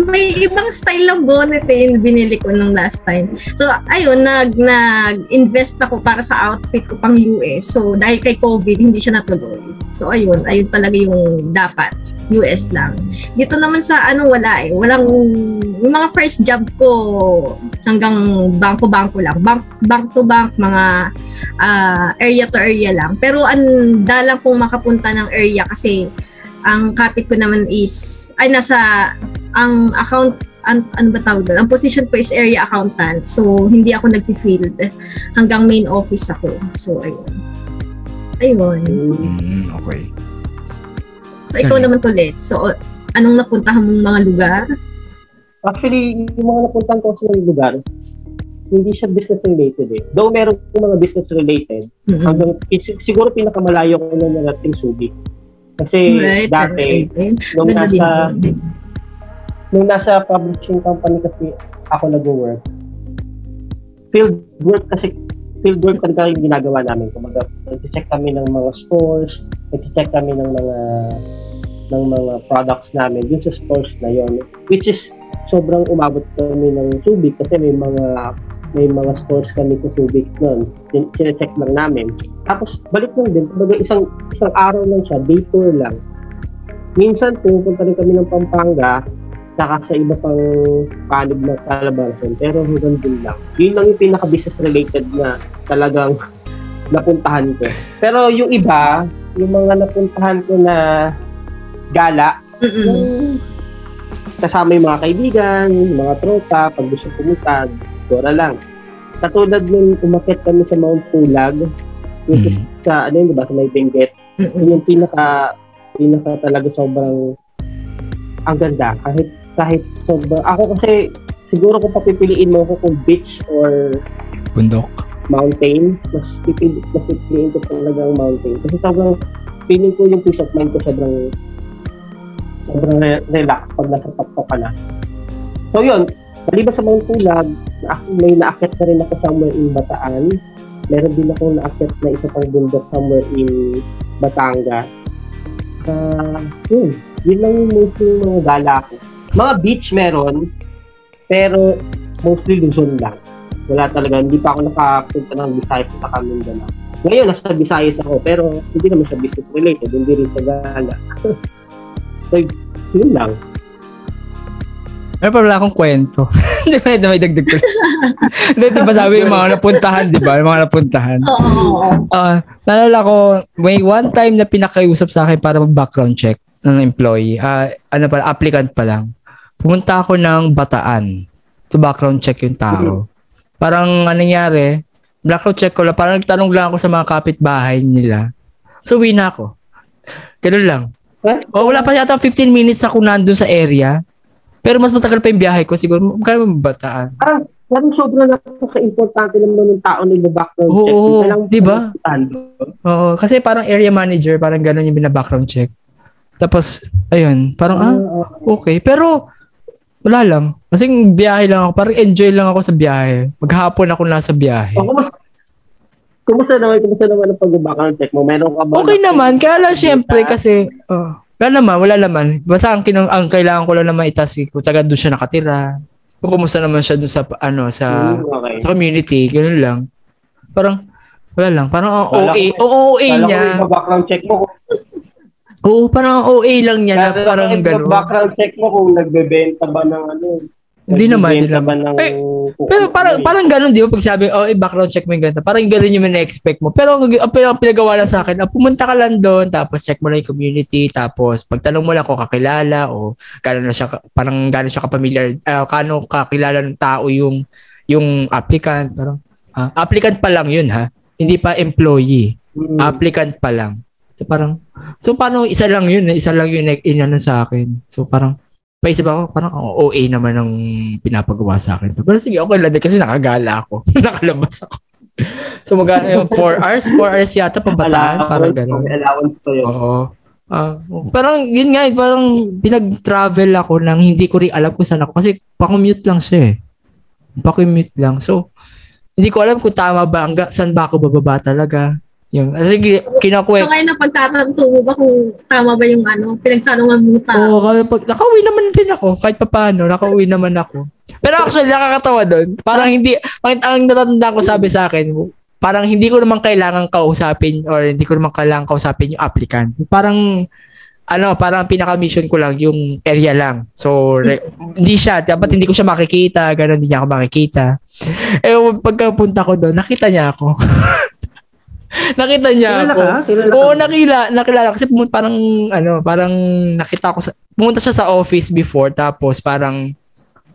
may ibang style ng bonnet eh, yung binili ko nung last time. So, ayun, nag, nag-invest ako para sa outfit ko pang US. So, dahil kay COVID, hindi siya natuloy. So, ayun, ayun talaga yung dapat. US lang. Dito naman sa ano, wala eh. Walang, yung mga first job ko, hanggang bangko-bangko lang. Bank, bank to bank, mga ah, area to area lang. Pero ang dalang kong makapunta ng area kasi ang kapit ko naman is, ay nasa, ang account, an, ano ba tawag doon? Ang position ko is area accountant. So, hindi ako nag-field hanggang main office ako. So, ayun. Ayun. Mm, okay. So, ikaw Okay. naman tulit. So, anong napuntahan mong mga lugar? Actually, yung mga napuntahan ko sa mga lugar, hindi siya business related eh. Though meron yung mga business related, Mm-mm. hanggang sig- siguro pinakamalayo ko na narating Subic. Kasi Right, dati, right. nung Ganda nasa, nung nasa publishing company kasi ako nag-work, field work kasi field work talaga yung ginagawa namin. Kumaga, nag-check kami ng mga stores, nag-check kami ng mga ng mga products namin dun sa stores na yon which is sobrang umabot kami ng Subic kasi may mga may mga stores kami sa Subic noon. Sin- Sine-check lang namin. Tapos balik lang din, kumbaga isang isang araw lang siya, day tour lang. Minsan pupunta rin kami ng Pampanga, saka sa iba pang panib na Calabarzon, pero hanggang dun lang. Yun lang yung pinaka-business related na talagang <laughs> napuntahan ko. Pero yung iba, yung mga napuntahan ko na gala, yung kasama yung mga kaibigan, yung mga tropa, pag gusto pumunta, dora lang. Katulad nung umakit kami sa Mount Pulag, yung Mm. sa, ano yun, di ba, sa may Benguet, Mm-mm. yung pinaka, pinaka talaga sobrang, ang ganda. Kahit, kahit sobrang, ako kasi, siguro kung papipiliin mo ako kung beach or Bundok. mountain, mas pipili, mas pipiliin ko talaga ang mountain. Kasi sobrang, feeling ko yung peace of mind ko sobrang, sobrang re- relax pag nasa tapok ka na. So yun, maliban sa Mount Pulag, may naakyat na rin ako somewhere in Bataan. Meron din ako naakyat na isa pang bundok somewhere in Batangas. Ah, yun. Yun lang yung mostly yung mga gala ko. Mga beach meron, pero mostly Luzon lang. Wala talaga, hindi pa ako nakapunta ng Visayas sa Mindanao. Ngayon, nasa Visayas ako, pero hindi naman siya business related, hindi rin sa gala. <laughs> so, yun lang. Pero pa wala akong kwento. <laughs> Hindi ba may dagdag ko? <laughs> Hindi, di ba sabi yung mga napuntahan, di ba? Yung mga napuntahan. Oo, oo, oo. Ah, naalala ko, may one time na pinakausap sa akin para mag-background check ng employee. Ah, ano pa, applicant pa lang. Pumunta ako ng Bataan to background check yung tao. Parang anong nangyari, background check ko lang, parang nagtanong lang ako sa mga kapitbahay nila. So, uwi na ako. Ganun lang. Eh? O, wala pa yata 15 minutes ako nandun sa area. Pero mas matagal pa yung biyahe ko. Siguro, kaya mo bataan. Parang, parang sobrang napaka-importante naman ng tao na background check. Oo, ka lang di ba? Oo, kasi parang area manager, parang gano'n yung bina-background check. Tapos, ayun, parang, ah, Ah, okay. Pero, wala lang. Kasi biyahe lang ako. Parang enjoy lang ako sa biyahe. Maghapon ako nasa biyahe. oh, kumusta, kumusta naman, kumusta naman ang pag-background check mo? Meron ka ba? Okay na- naman. Kaya lang, syempre, kasi, oh, wala naman, wala naman. Basta ang, kinang, ang kailangan ko lang naman itas, kung taga doon siya nakatira. Kung kumusta naman siya doon sa, ano, sa, Hmm, okay. sa community. Ganun lang. Parang, wala lang. Parang ang OA, ko- OA niya. ko background check mo. Oo, parang ang OA lang niya na Kala ko parang gano'n. background check mo kung nagbebenta ba ng ano. Hindi naman, hindi naman. ng... Kung Pero ano parang parang gano'n, di ba? Pag sabi, oh, eh, background check mo yung ganito. Parang gano'n yung na-expect mo. Pero ang, ang, pinagawa lang sa akin, ah, pumunta ka lang doon, tapos check mo lang yung community, tapos pagtanong mo lang kung kakilala o gano'n na siya, parang gano'n siya kapamilyar, uh, kano kakilala ng tao yung yung applicant. Parang, ah, applicant pa lang yun, ha? Hindi pa employee. Hmm. Applicant pa lang. So parang, so paano isa lang yun, eh, isa lang yun inano sa akin. So parang, paisip ako, parang oh, OA naman ang pinapagawa sa akin. Pero sige, okay lang din kasi nakagala ako. <laughs> Nakalabas ako. so mag yung 4 hours, 4 hours yata pabataan, parang gano'n. allowance to yun. Oo. Ah, parang yun nga, eh, parang pinag-travel ako nang hindi ko rin alam kung saan ako kasi pa-commute lang siya eh. Pa-commute lang. So, hindi ko alam kung tama ba, hangga, saan ba ako bababa talaga. Yung, sige, kinakuwek. So ngayon napagtatanto mo ba kung tama ba yung ano, pinagtanungan mo pa? Oo, kaya pag, nakauwi naman din ako, kahit pa paano, nakauwi naman ako. Pero actually, nakakatawa doon. Parang hindi, ang, ang natatanda ko sabi sa akin, parang hindi ko naman kailangan kausapin or hindi ko naman kailangan kausapin yung applicant. Parang, ano, parang pinaka-mission ko lang yung area lang. So, re- <laughs> hindi siya, dapat hindi ko siya makikita, gano'n, hindi niya ako makikita. Eh, pagkapunta ko doon, nakita niya ako. <laughs> nakita niya Kilala ako. ka? Kilala? Oo, nakila, nakilala kasi pumunta parang ano, parang nakita ko sa pumunta siya sa office before tapos parang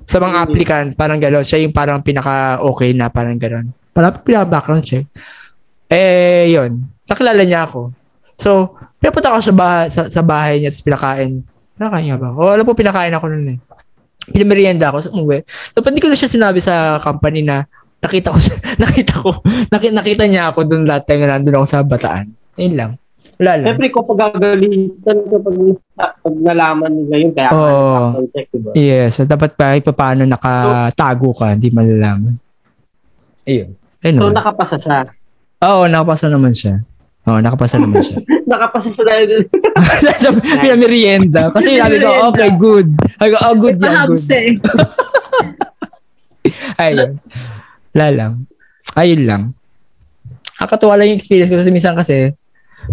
sa mga Mm. applicant, parang gano'n. Siya yung parang pinaka-okay na, parang gano'n. Parang pinaka-background check. Eh, yun. Nakilala niya ako. So, pinapunta ako sa bahay, sa, sa bahay niya, tapos pinakain. Pinakain niya ba? O, alam po, pinakain ako nun eh. Pinamerienda ako sa umuwi. So, pati ko na siya sinabi sa company na nakita ko <laughs> nakita ko, nakita, nakita niya ako doon lahat time na nandun ako sa bataan. Yun lang. Wala lang. Siyempre, kung pagagalitan kapag pag nalaman nila yun, kaya Oo. ka check, diba? Yes, so dapat pa pa- paano nakatago ka, hindi malalaman. Ayun. Ayun. So, naman. nakapasa siya. Oo, nakapasa naman siya. Oo, nakapasa naman siya. <laughs> nakapasa siya dahil Sa <laughs> pinamerienda. Kasi sabi ko, okay, good. Sabi ko, oh, good yan, good. Ayun. Wala lang. Ayun lang. Nakakatuwa lang yung experience ko kasi minsan kasi,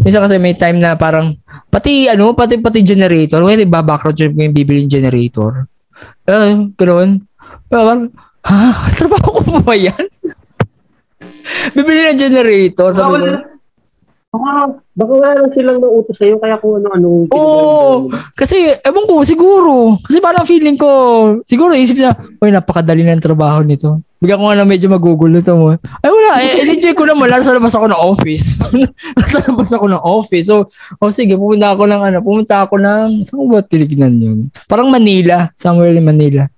minsan kasi may time na parang, pati ano, pati pati generator, when iba-background check ko yung bibili yung generator. Uh, ganoon. Parang, ha? Trabaho ko ba yan? <laughs> bibili ng generator. Sabi ko, baka, baka wala lang silang nautos sa'yo, kaya kung ano-anong Oo. Kasi, ewan ko, siguro. Kasi parang feeling ko, siguro isip niya, uy, napakadali ng trabaho nito. Bigyan ko nga na medyo magugulo to mo. Ay, wala. Eh, <laughs> enjoy ko naman. Nasa labas ako ng office. <laughs> Nasa labas ako ng office. So, oh, sige, pumunta ako ng ano, pumunta ako ng, saan ko ba tinignan yun? Parang Manila. Somewhere in Manila.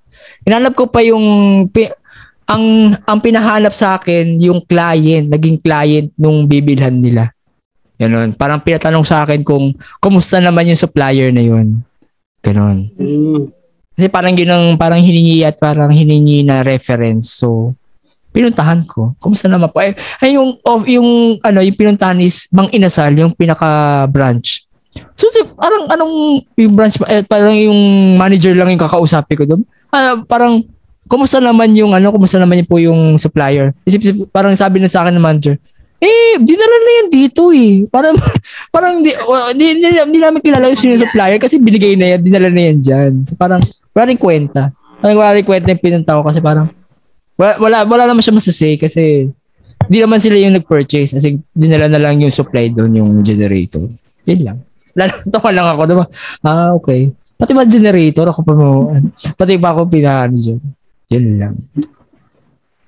Hinanap ko pa yung, pi- ang, ang pinahanap sa akin, yung client, naging client nung bibilhan nila. Ganon. Parang pinatanong sa akin kung kumusta naman yung supplier na yun. Ganon. Mm. Kasi parang yun ang parang hiningi at parang hiningi na reference. So, pinuntahan ko. Kumusta naman po? Eh, ay, yung, of, yung, ano, yung pinuntahan is Mang Inasal, yung pinaka-branch. So, si, parang anong yung branch, eh, parang yung manager lang yung kakausapin ko doon. Ah, parang, kumusta naman yung, ano, kumusta naman yung po yung supplier? Isip, parang sabi na sa akin ng manager, eh, dinala na yan dito eh. Parang, <laughs> parang di, oh, di, di, di namin kilala yung sino supplier kasi binigay na yan, dinala na yan dyan. So, parang, wala rin kwenta. Parang wala rin kwenta yung pinunta ko kasi parang, wala, wala, wala naman siya masasay kasi hindi naman sila yung nag-purchase kasi dinala na lang yung supply doon, yung generator. Yun lang. Lalo <laughs> lang ako, diba? Ah, okay. Pati ba generator, ako pa mo, pati pa ako pinaano dyan. Yun lang.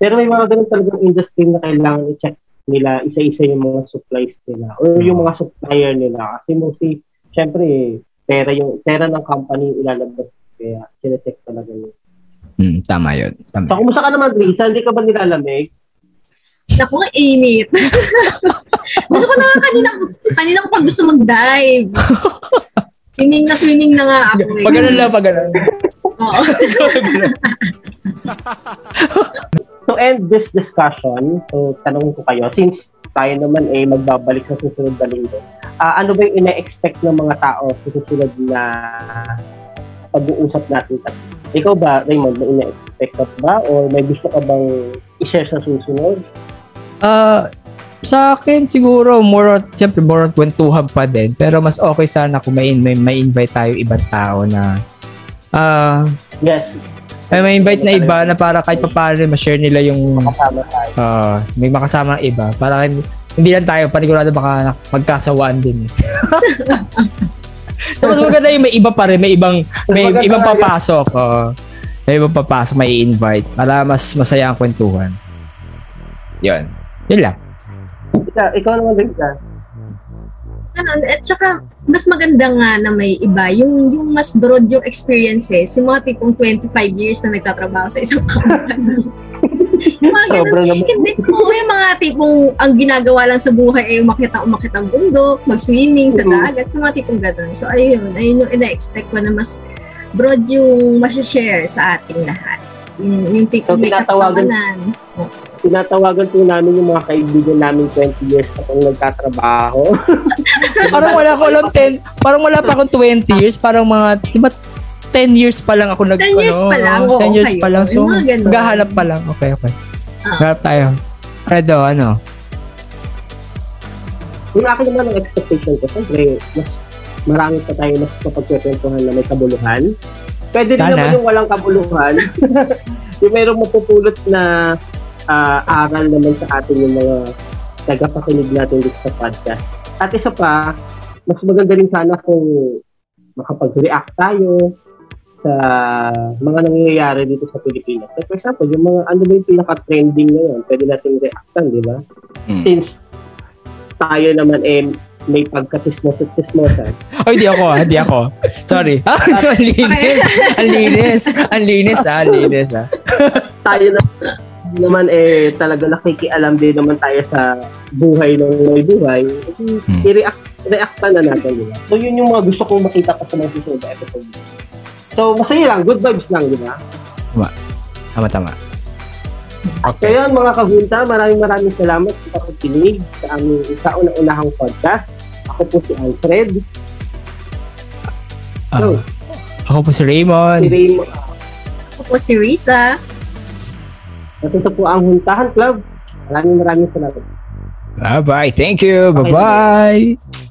Pero may mga ganun talagang industry na kailangan i-check nila isa-isa yung mga supplies nila or yung mga supplier nila. Kasi mostly, syempre, pera yung pera ng company ilalabas. Kaya sinecheck talaga yun. Mm, tama yun. Tama. So, kumusta ka naman, Risa? Hindi ka ba nilalamig? Naku, ang init. <laughs> gusto ko na nga kanina, kanina ko pa gusto mag-dive. swimming na swimming na nga ako. Eh. Pag ganun lang, pag ganun. Oo. <laughs> To end this discussion, so tanong ko kayo, since tayo naman eh magbabalik sa susunod na linggo, ah, ano ba yung ina-expect ng mga tao sa susunod na pag-uusap natin? Ikaw ba, Raymond, may ina-expect ka ba? Or may gusto ka bang i-share sa susunod? Ah, sa akin siguro more on, siyempre more on kwentuhan pa din. Pero mas okay sana kung may, may, may invite tayo ibang tao na ah Yes, may may invite na iba na para kahit pa paano ma-share nila yung kasama tayo. ah, may makasama ng iba para hindi, hindi lang tayo panigurado baka magkasawaan din. <laughs> so mas maganda yung may iba pa rin, may ibang may ibang papasok. oo. may ibang papasok, may invite para mas masaya ang kwentuhan. Yun. Yun lang. Ikaw, ikaw naman, Risa. Ganun. At saka, mas maganda nga na may iba. Yung, yung mas broad yung experiences. Yung mga tipong 25 years na nagtatrabaho sa isang <laughs> company. Mga. Sobra naman. Hindi ko, yung mga tipong ang ginagawa lang sa buhay ay umakit ang umakit ang bundok, mag-swimming sa Mhm. dagat, yung mga tipong ganun. So, ayun, ayun yung ina-expect ko na mas broad yung masashare sa ating lahat. Yung, yung tipong So, may tinatawagan- katamanan. Tinatawagan po namin yung mga kaibigan namin 20 years kung nagtatrabaho. <laughs> parang wala ko alam 10, parang wala pa akong 20 years, parang mga, di ba 10 years pa lang ako nag 10 years ano, pa lang, oo, oo, 10 years kayo. pa lang. So, maghahanap pa lang. Okay, okay. Ah. Hanap tayo. Redo, ano? Yung akin naman ang expectation ko, siyempre, mas marami pa tayo mas kapagkwentuhan na may kabuluhan. Pwede rin naman yung walang kabuluhan. <laughs> yung mayroong mapupulot na ah, aral naman sa atin yung mga tagapakinig natin dito sa podcast. At isa pa, mas maganda rin sana kung makapag-react tayo sa mga nangyayari dito sa Pilipinas. So, for example, yung mga ano ba yung pinaka-trending ngayon, pwede natin reactan, di ba? Mm. Since tayo naman eh may pagkatismos-tismosan. <laughs> Ay, di ako, ah, di ako. Sorry. <laughs> Ah, ang linis. Ang linis. Ang linis, ah. Ang linis, ah. tayo na naman eh talaga nakikialam din naman tayo sa buhay ng may buhay. Hmm. I-react reactan na natin, di ba? So yun yung mga gusto kong makita pa sa mga susunod na episode. So masaya lang, good vibes lang, di ba? Tama, tama. So Okay. yun mga kahunta, maraming maraming salamat sa pakikinig sa aming sa una-unahang podcast. Ako po si Alfred. So, ako po si Raymond. si Raymond. Ako po si Risa. At ito po ang Huntahan Club. Maraming maraming salamat. Bye-bye. Thank you. Bye-bye.